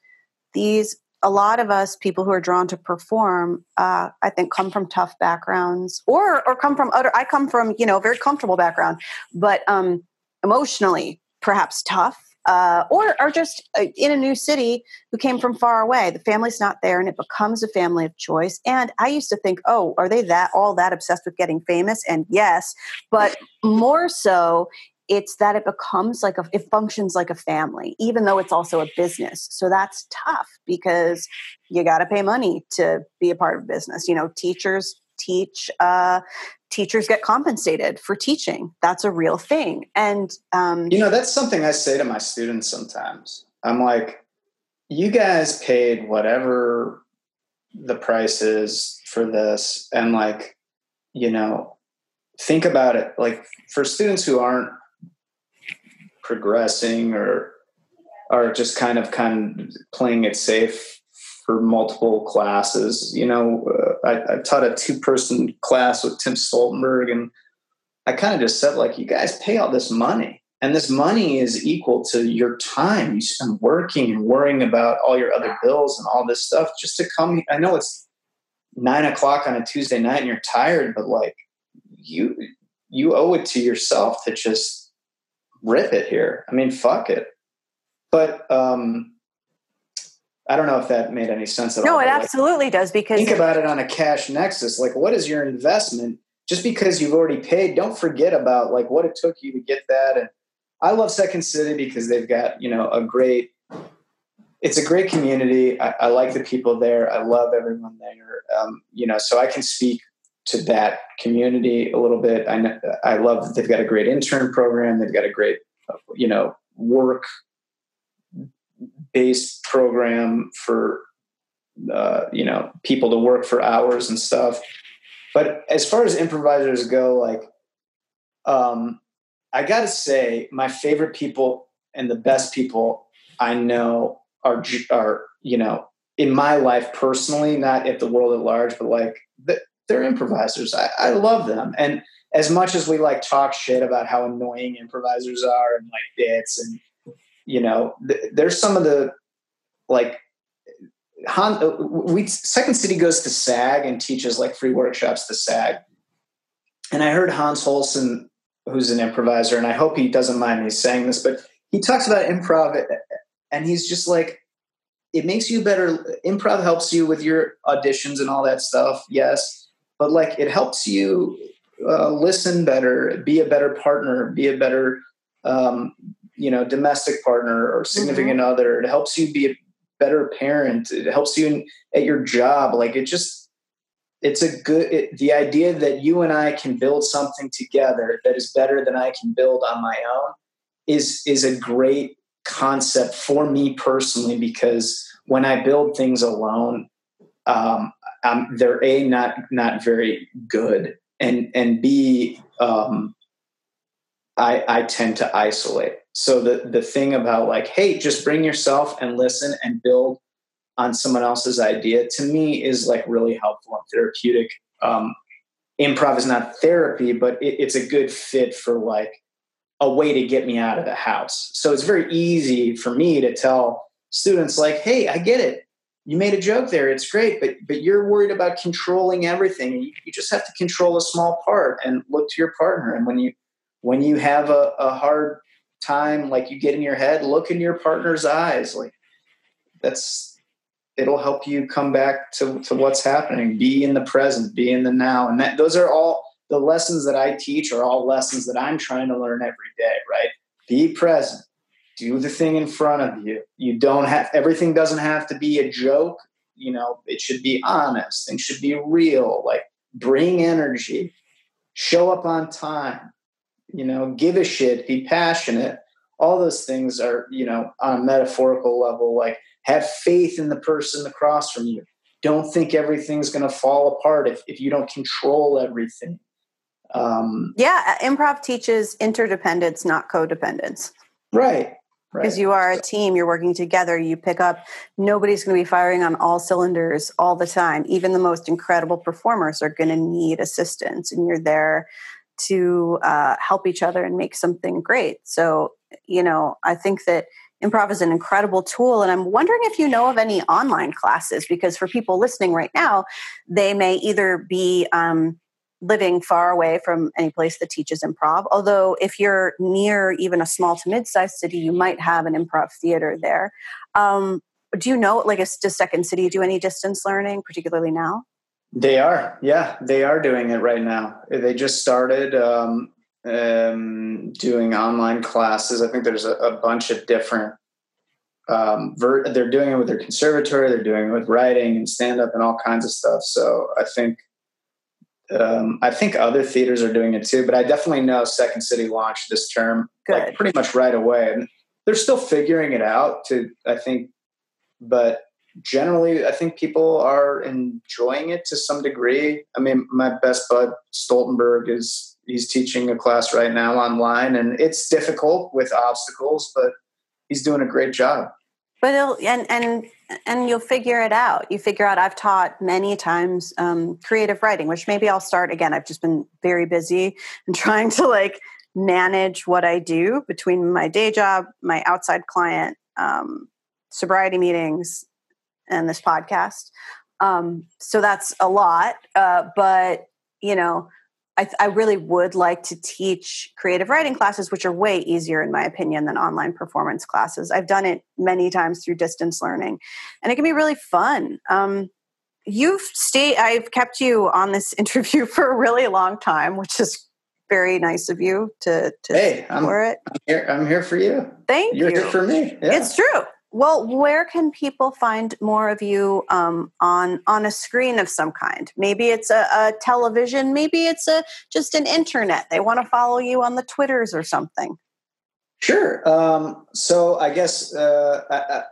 these a lot of us people who are drawn to perform uh, i think come from tough backgrounds or or come from other i come from you know very comfortable background but um emotionally perhaps tough uh, or are just uh, in a new city who came from far away. The family's not there, and it becomes a family of choice. And I used to think, oh, are they that all that obsessed with getting famous? And yes, but more so, it's that it becomes like a, it functions like a family, even though it's also a business. So that's tough because you got to pay money to be a part of business. You know, teachers teach uh, teachers get compensated for teaching. That's a real thing. And, um, you know, that's something I say to my students sometimes. I'm like, you guys paid whatever the price is for this. And, like, you know, think about it. Like, for students who aren't progressing or are just kind of kind of playing it safe for multiple classes. You know, uh, I, I, taught a two person class with Tim Stoltenberg, and I kind of just said, like, you guys pay all this money, and this money is equal to your time you spend working and worrying about all your other bills and all this stuff just to come. I know it's nine o'clock on a Tuesday night and you're tired, but like, you you owe it to yourself to just rip it here. I mean, fuck it. But um, I don't know if that made any sense at no, all. No, it absolutely like, does because think about it on a cash nexus. Like, what is your investment? Just because you've already paid, don't forget about like what it took you to get that. And I love Second City because they've got you know a great it's a great community. I, I, like the people there. I love everyone there. Um, you know, so I can speak to that community a little bit. I know, I love that they've got a great intern program. They've got a great, you know, work based program for uh, you know people to work for hours and stuff. But as far as improvisers go, like um, I got to say, my favorite people and the best people I know are are you know in my life personally, not at the world at large, but like they're improvisers. I, I love them, and as much as we like talk shit about how annoying improvisers are and like bits and you know th- there's some of the like Han, uh, we Second City goes to SAG and teaches like free workshops to SAG. And I heard Hans Holsen, who's an improviser, and I hope he doesn't mind me saying this, but he talks about improv and he's just like, it makes you better. Improv helps you with your auditions and all that stuff, yes, but like it helps you uh, listen better, be a better partner, be a better, um, you know, domestic partner or significant mm-hmm. other. It helps you be a better parent it helps you in, at your job like it just it's a good it, the idea that you and i can build something together that is better than i can build on my own is is a great concept for me personally because when i build things alone um, I'm, they're a not not very good and and b um, I, I tend to isolate so the the thing about like, hey, just bring yourself and listen and build on someone else's idea to me is like really helpful and therapeutic. Um, improv is not therapy, but it, it's a good fit for like a way to get me out of the house. So it's very easy for me to tell students like, hey, I get it. You made a joke there. It's great, but but you're worried about controlling everything. You, you just have to control a small part and look to your partner. And when you when you have a, a hard time like you get in your head look in your partner's eyes like that's it'll help you come back to, to what's happening. Be in the present be in the now. And that those are all the lessons that i teach are all lessons that i'm trying to learn every day right? Be present. Do the thing in front of you. You don't have everything doesn't have to be a joke you know? It should be honest. And should be real. Like bring energy. Show up on time you know, give a shit, be passionate. All those things are, you know, on a metaphorical level, like have faith in the person across from you. Don't think everything's going to fall apart if, if you don't control everything. Um, yeah, improv teaches interdependence, not codependence. Right. Because right. you are a team, you're working together, you pick up, nobody's going to be firing on all cylinders all the time. Even the most incredible performers are going to need assistance, and you're there to uh, help each other and make something great. So, you know, I think that improv is an incredible tool. And I'm wondering if you know of any online classes, because for people listening right now, they may either be um, living far away from any place that teaches improv. Although, if you're near even a small to mid sized city, you might have an improv theater there. Um, do you know, like, a, does Second City do any distance learning, particularly now? They are, yeah, they are doing it right now. They just started um, um, doing online classes. I think there's a, a bunch of different. Um, ver- they're doing it with their conservatory. They're doing it with writing and stand up and all kinds of stuff. So I think um, I think other theaters are doing it too. But I definitely know Second City launched this term Good. like pretty much right away, and they're still figuring it out. To I think, but generally, I think people are enjoying it to some degree. I mean, my best bud Stoltenberg is he's teaching a class right now online, and it's difficult with obstacles, but he's doing a great job. But and and and you'll figure it out. You figure out. I've taught many times um, creative writing, which maybe I'll start again. I've just been very busy and trying to like manage what I do between my day job, my outside client, um, sobriety meetings, and this podcast. Um, so that's a lot. Uh, but, you know, I, I, really would like to teach creative writing classes, which are way easier, in my opinion, than online performance classes. I've done it many times through distance learning, and it can be really fun. Um, you've stayed, I've kept you on this interview for a really long time, which is very nice of you to, to hey, I'm, it. I'm here, I'm here for you. Thank You're you. here for me. Yeah. It's true. Well, where can people find more of you um, on on a screen of some kind? Maybe it's a, a television. Maybe it's a just an internet. They want to follow you on the Twitters or something. Sure. Um, so I guess uh, I, I,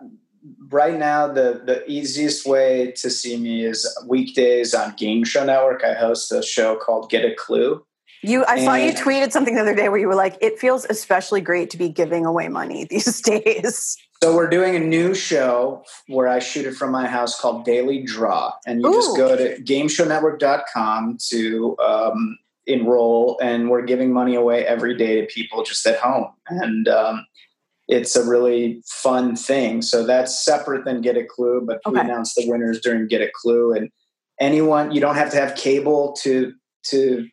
right now the the easiest way to see me is weekdays on Game Show Network. I host a show called Get a Clue. You, I saw you tweeted something the other day where you were like, "It feels especially great to be giving away money these days." So we're doing a new show where I shoot it from my house called Daily Draw, and you Ooh. just go to GameShowNetwork.com to um, enroll, and we're giving money away every day to people just at home, and um, it's a really fun thing. So that's separate than Get a Clue, but okay. we announce the winners during Get a Clue. And anyone, you don't have to have cable to to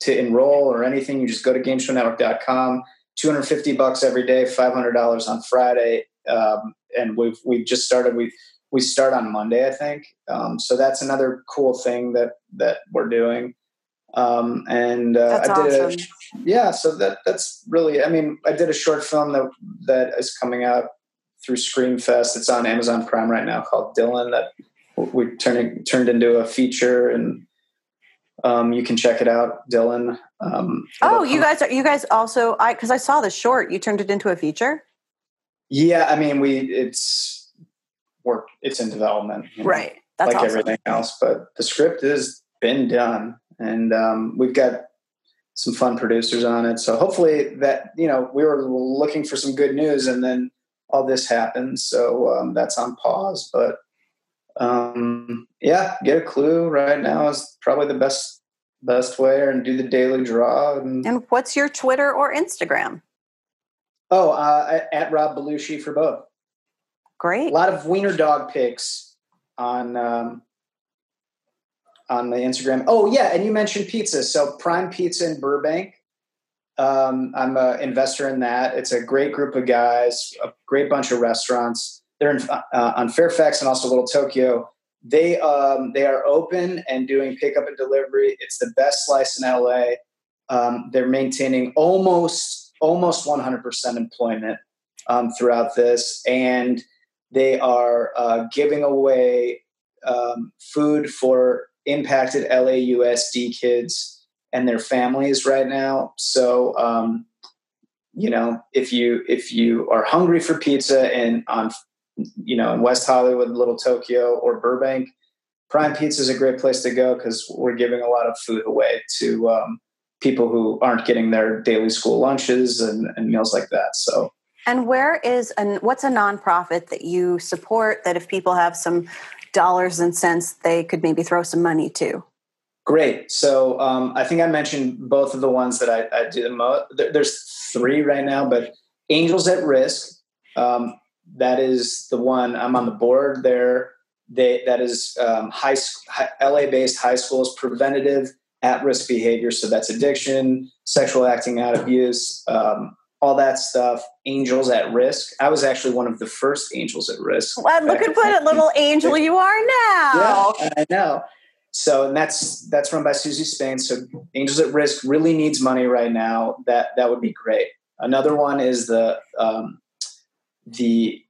to enroll or anything. You just go to GameShowNetwork.com. 250 bucks every day, $500 on Friday, um, and we've we've just started. We we start on Monday, I think. Um, so that's another cool thing that that we're doing. Um, and uh, I did awesome. a yeah. So that that's really. I mean, I did a short film that that is coming out through Screamfest. It's on Amazon Prime right now called Dylan. That we turning turned into a feature and. Um, you can check it out, Dylan. Um, oh, you guys are you guys also I because I saw the short. You turned it into a feature. Yeah, I mean, we it's work. It's in development, right? That's like awesome. everything else. But the script has been done and um, we've got some fun producers on it. So hopefully that you know we were looking for some good news, and then all this happened, so um, that's on pause. But um, yeah, get a clue right now is probably the best best way, and do the daily draw. And, and what's your Twitter or Instagram? Oh, uh, at Rob Belushi for both. Great. A lot of wiener dog pics on um, on the Instagram. Oh yeah, and you mentioned pizza. So Prime Pizza in Burbank. Um, I'm an investor in that. It's a great group of guys, a great bunch of restaurants. They're in, uh, on Fairfax and also Little Tokyo. They um, they are open and doing pickup and delivery. It's the best slice in LA. Um, they're maintaining almost almost 100% employment um, throughout this, and they are uh, giving away um, food for impacted LAUSD kids and their families right now. So, um, you know, if you if you are hungry for pizza and on, you know, in West Hollywood, Little Tokyo, or Burbank, Prime Pizza is a great place to go because we're giving a lot of food away to um, people who aren't getting their daily school lunches and, and meals like that. So. And where is and what's a nonprofit that you support that if people have some dollars and cents they could maybe throw some money to? Great. So um, I think I mentioned both of the ones that I, I do the most. There's three right now, but Angels at Risk. Um, that is the one I'm on the board there. They, that is um, high, high LA based high schools preventative at risk behavior. So that's addiction, sexual acting out abuse, um, all that stuff. Angels at Risk. I was actually one of the first Angels at Risk. Well, look at what a little angel you are now. Yeah, I know. So and that's that's run by Susie Spain. So Angels at Risk really needs money right now. That that would be great. Another one is the um, the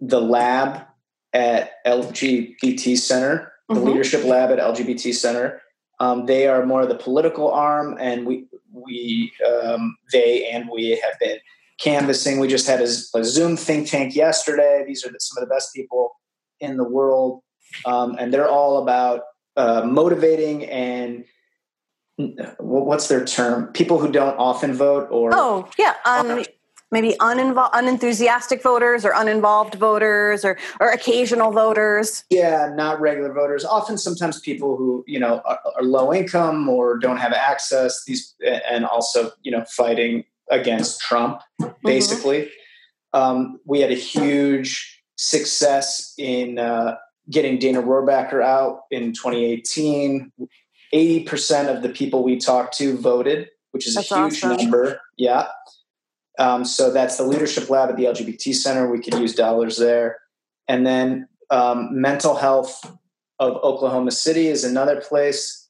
the lab at LGBT Center, the mm-hmm. leadership lab at LGBT Center. Um, they are more of the political arm, and we we um, they and we have been canvassing. We just had a, a Zoom think tank yesterday. These are the, some of the best people in the world, um, and they're all about uh, motivating and what's their term? People who don't often vote, or oh yeah, um, maybe uninvolved, unenthusiastic voters or uninvolved voters or or occasional voters. Yeah, not regular voters. Often, sometimes people who you know are, are low income or don't have access. These and also you know fighting against Trump. Mm-hmm. Basically, mm-hmm. um, we had a huge success in uh, getting Dana Rohrabacher out in 2018. 80% of the people we talked to voted, which is That's a huge awesome. number. Yeah. Um, so that's the leadership lab at the LGBT Center. We could use dollars there. And then um, mental health of Oklahoma City is another place.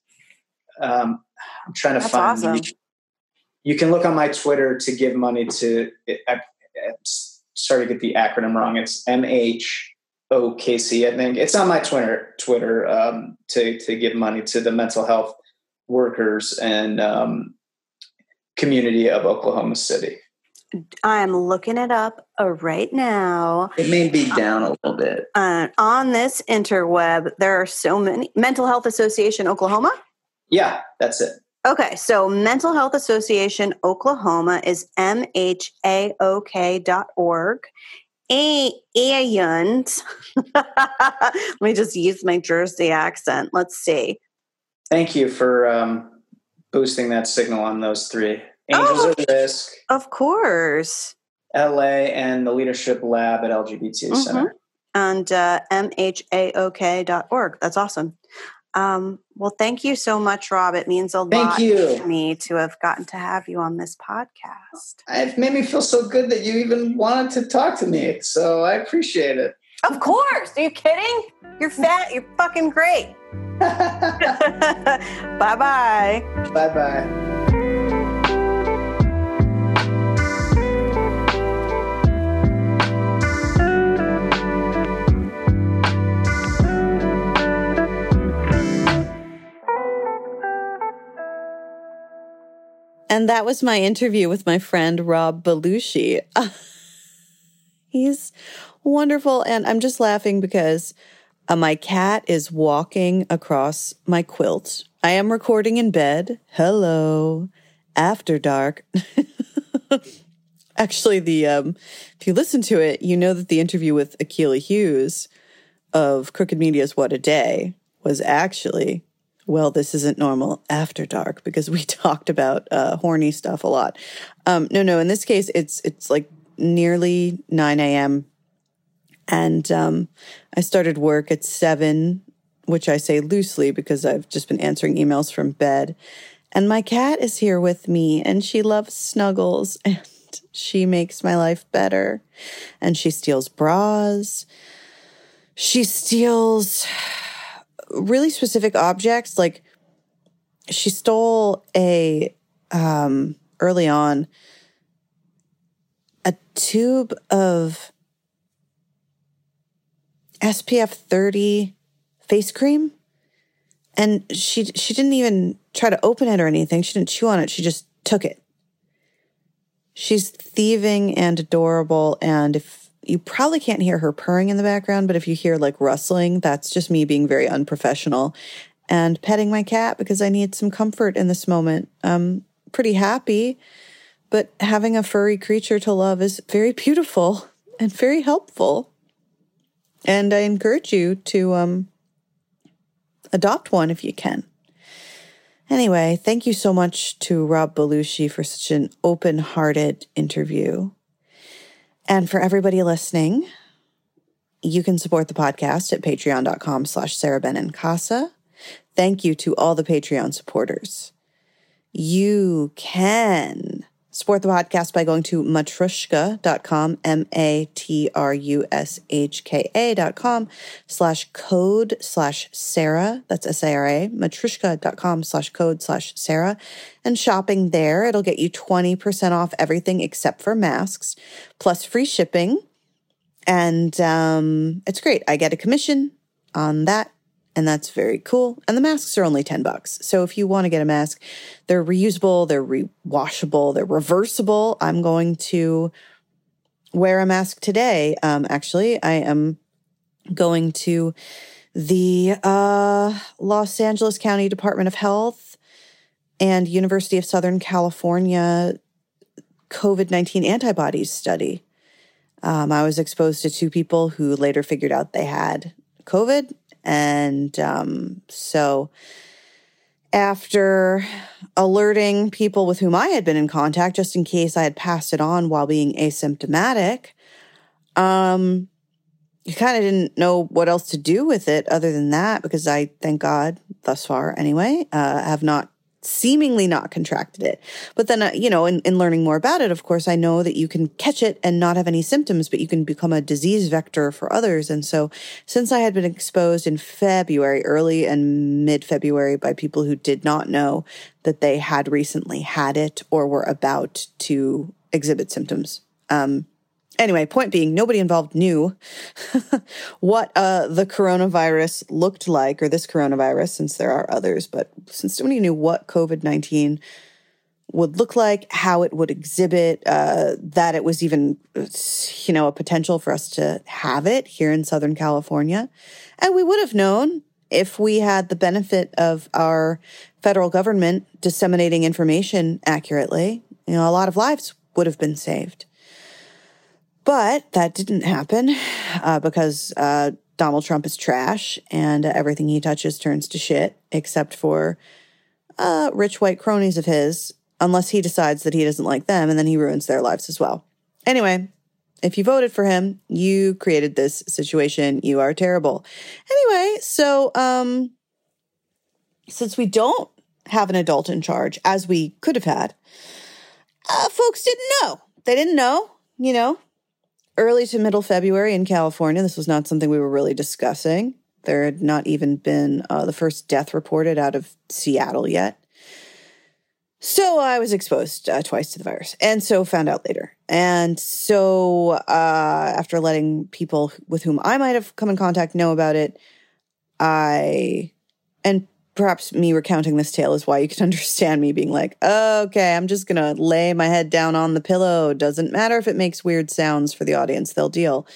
Um, I'm trying to that's find. Awesome. You, you, can look on my Twitter to give money to. I, sorry to get the acronym wrong. It's MHOKC, I think. It's on my Twitter Twitter um, to to give money to the mental health workers and um, community of Oklahoma City. I'm looking it up uh, right now. It may be down a little bit. Uh, on this interweb, there are so many. Mental Health Association Oklahoma? Yeah, that's it. Okay, so Mental Health Association Oklahoma is mhaok.org. A- and let me just use my Jersey accent. Let's see. Thank you for um, boosting that signal on those three. Angels Oh. at Risk, Of course. LA, and the Leadership Lab at LGBT Mhm. Center. And uh, mhaok.org. That's awesome. Um, well, thank you so much, Rob. It means a Thank lot you. to me to have gotten to have you on this podcast. It made me feel so good that you even wanted to talk to me. So I appreciate it. Of course. Are you kidding? You're fat. You're fucking great. bye bye bye. bye. And that was my interview with my friend Rob Belushi. He's wonderful. And I'm just laughing because uh, my cat is walking across my quilt. I am recording in bed. Hello. After dark. Actually, the um, if you listen to it, you know that the interview with Akilah Hughes of Crooked Media's What a Day was actually well, this isn't normal after dark because we talked about uh, horny stuff a lot. Um, no, no, in this case, it's it's like nearly nine a.m. and um, I started work at seven, which I say loosely because I've just been answering emails from bed. And my cat is here with me, and she loves snuggles, and she makes my life better. And she steals bras. She steals really specific objects like she stole a um early on a tube of SPF 30 face cream. And she she didn't even try to open it or anything. She didn't chew on it. She just took it. She's thieving and adorable and if you probably can't hear her purring in the background, but if you hear like rustling, that's just me being very unprofessional and petting my cat because I need some comfort in this moment. I'm pretty happy, but having a furry creature to love is very beautiful and very helpful. And I encourage you to um, adopt one if you can. Anyway, thank you so much to Rob Belushi for such an open hearted interview. And for everybody listening, you can support the podcast at patreon.com slash Sara. Thank you to all the Patreon supporters. You can support the podcast by going to matrushka.com, M-A-T-R-U-S-H-K-A.com slash code slash Sara. That's S-A-R-A, matrushka.com slash code slash Sara. And shopping there, it'll get you 20% off everything except for masks, plus free shipping. And um, it's great. I get a commission on that and that's very cool. And the masks are only 10 bucks. So if you want to get a mask, they're reusable, they're rewashable, they're reversible. I'm going to wear a mask today. Um, actually, I am going to the uh, Los Angeles County Department of Health and University of Southern California COVID 19 antibodies study. Um, I was exposed to two people who later figured out they had COVID. And um, so, after alerting people with whom I had been in contact, just in case I had passed it on while being asymptomatic, um, you kind of didn't know what else to do with it other than that, because I, thank God, thus far anyway, uh, have not seemingly not contracted it. But then, uh, you know, in, in learning more about it, of course, I know that you can catch it and not have any symptoms, but you can become a disease vector for others. And so, since I had been exposed in February, early and mid February, by people who did not know that they had recently had it or were about to exhibit symptoms, um, Anyway, point being, nobody involved knew what uh, the coronavirus looked like, or this coronavirus, since there are others, but since nobody knew what COVID 19 would look like, how it would exhibit, uh, that it was even, you know, a potential for us to have it here in Southern California. And we would have known if we had the benefit of our federal government disseminating information accurately. You know, a lot of lives would have been saved. But that didn't happen uh, because uh, Donald Trump is trash and uh, everything he touches turns to shit, except for uh, rich white cronies of his, unless he decides that he doesn't like them and then he ruins their lives as well. Anyway, if you voted for him, you created this situation. You are terrible. Anyway, so um, since we don't have an adult in charge, as we could have had, uh, folks didn't know. They didn't know, you know, early to middle February in California. This was not something we were really discussing. There had not even been uh, the first death reported out of Seattle yet. So I was exposed uh, twice to the virus and so found out later. And so uh, after letting people with whom I might have come in contact know about it, I, and perhaps me recounting this tale is why you can understand me being like, okay, I'm just going to lay my head down on the pillow. Doesn't matter if it makes weird sounds for the audience, they'll deal.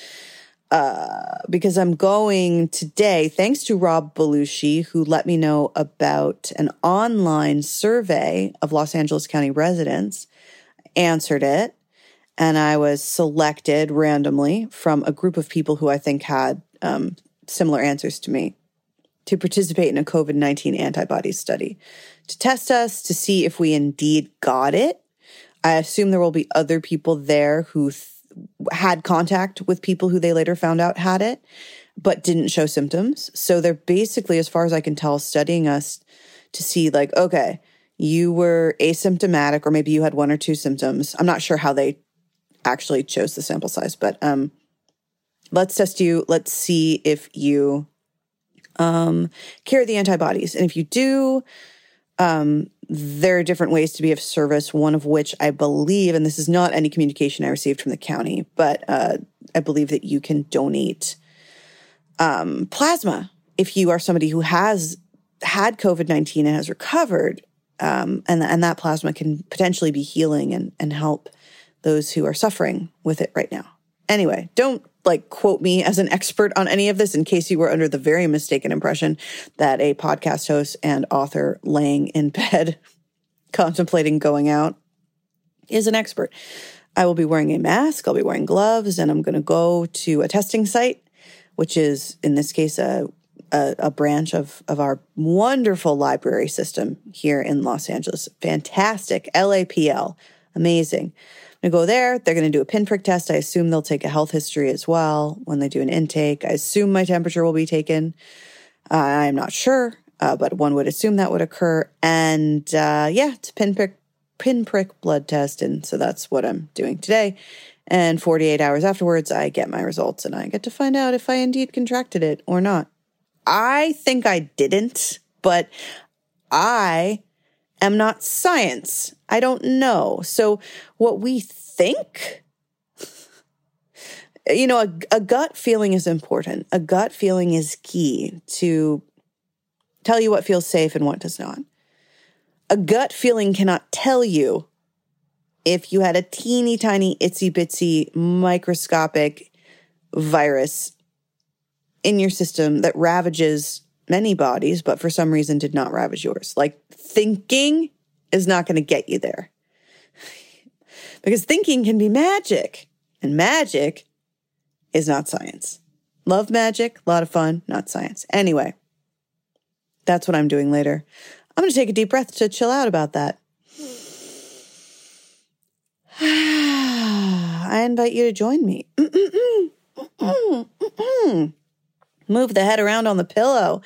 Uh, because I'm going today, thanks to Rob Belushi, who let me know about an online survey of Los Angeles County residents, answered it, and I was selected randomly from a group of people who I think had um, similar answers to me to participate in a COVID 19 antibody study to test us to see if we indeed got it. I assume there will be other people there who th- had contact with people who they later found out had it, but didn't show symptoms. So they're basically, as far as I can tell, studying us to see, like, okay, you were asymptomatic, or maybe you had one or two symptoms. I'm not sure how they actually chose the sample size, but um, let's test you. Let's see if you um, carry the antibodies. And if you do, um, there are different ways to be of service, one of which I believe, and this is not any communication I received from the county, but uh, I believe that you can donate um, plasma if you are somebody who has had COVID 19 and has recovered. Um, and, and that plasma can potentially be healing and, and help those who are suffering with it right now. Anyway, don't like quote me as an expert on any of this in case you were under the very mistaken impression that a podcast host and author laying in bed contemplating going out is an expert. I will be wearing a mask, I'll be wearing gloves, and I'm going to go to a testing site, which is in this case a a, a branch of of our wonderful library system here in Los Angeles. Fantastic LAPL, amazing to go there. They're going to do a pinprick test. I assume they'll take a health history as well when they do an intake. I assume my temperature will be taken. Uh, I'm not sure, uh, but one would assume that would occur. And uh, yeah, it's a pinprick pinprick blood test, and so that's what I'm doing today. And 48 hours afterwards, I get my results, and I get to find out if I indeed contracted it or not. I think I didn't, but I am not science. I don't know. So, what we think, you know, a, a, gut feeling is important. A gut feeling is key to tell you what feels safe and what does not. A gut feeling cannot tell you if you had a teeny tiny, itsy bitsy, microscopic virus in your system that ravages many bodies, but for some reason did not ravage yours. Like thinking is not going to get you there. because thinking can be magic, and magic is not science. Love magic, a lot of fun, not science. Anyway, that's what I'm doing later. I'm going to take a deep breath to chill out about that. I invite you to join me. Move the head around on the pillow.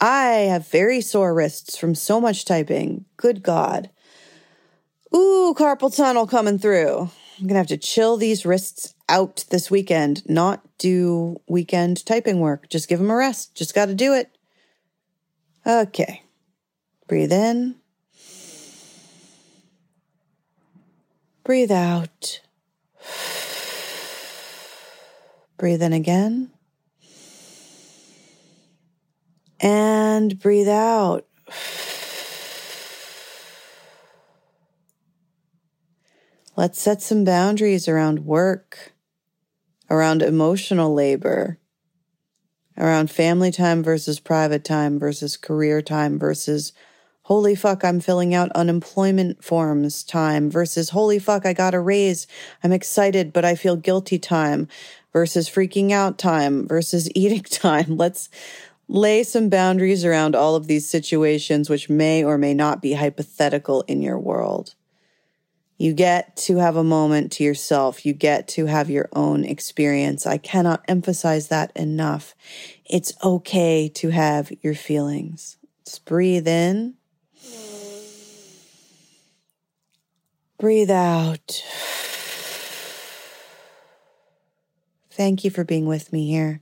I have very sore wrists from so much typing. Good God. Ooh, carpal tunnel coming through. I'm going to have to chill these wrists out this weekend, not do weekend typing work. Just give them a rest. Just got to do it. Okay. Breathe in. Breathe out. Breathe in again. And breathe out. Let's set some boundaries around work, around emotional labor, around family time versus private time versus career time versus holy fuck, I'm filling out unemployment forms time versus holy fuck, I got a raise. I'm excited, but I feel guilty time versus freaking out time versus eating time. Let's lay some boundaries around all of these situations, which may or may not be hypothetical in your world. You get to have a moment to yourself. You get to have your own experience. I cannot emphasize that enough. It's okay to have your feelings. Just breathe in. Breathe out. Thank you for being with me here.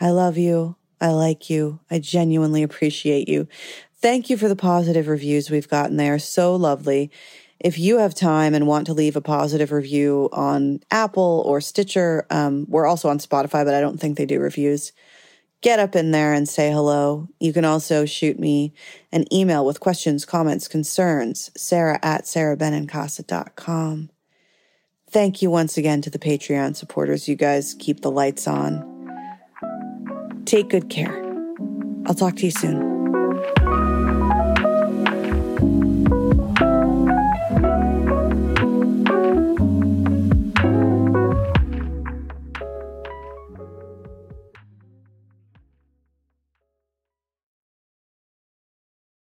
I love you. I like you. I genuinely appreciate you. Thank you for the positive reviews we've gotten. They are so lovely. If you have time and want to leave a positive review on Apple or Stitcher, um, we're also on Spotify, but I don't think they do reviews. Get up in there and say hello. You can also shoot me an email with questions, comments, concerns, sara at sarabenincasa.com. Thank you once again to the Patreon supporters. You guys keep the lights on. Take good care. I'll talk to you soon.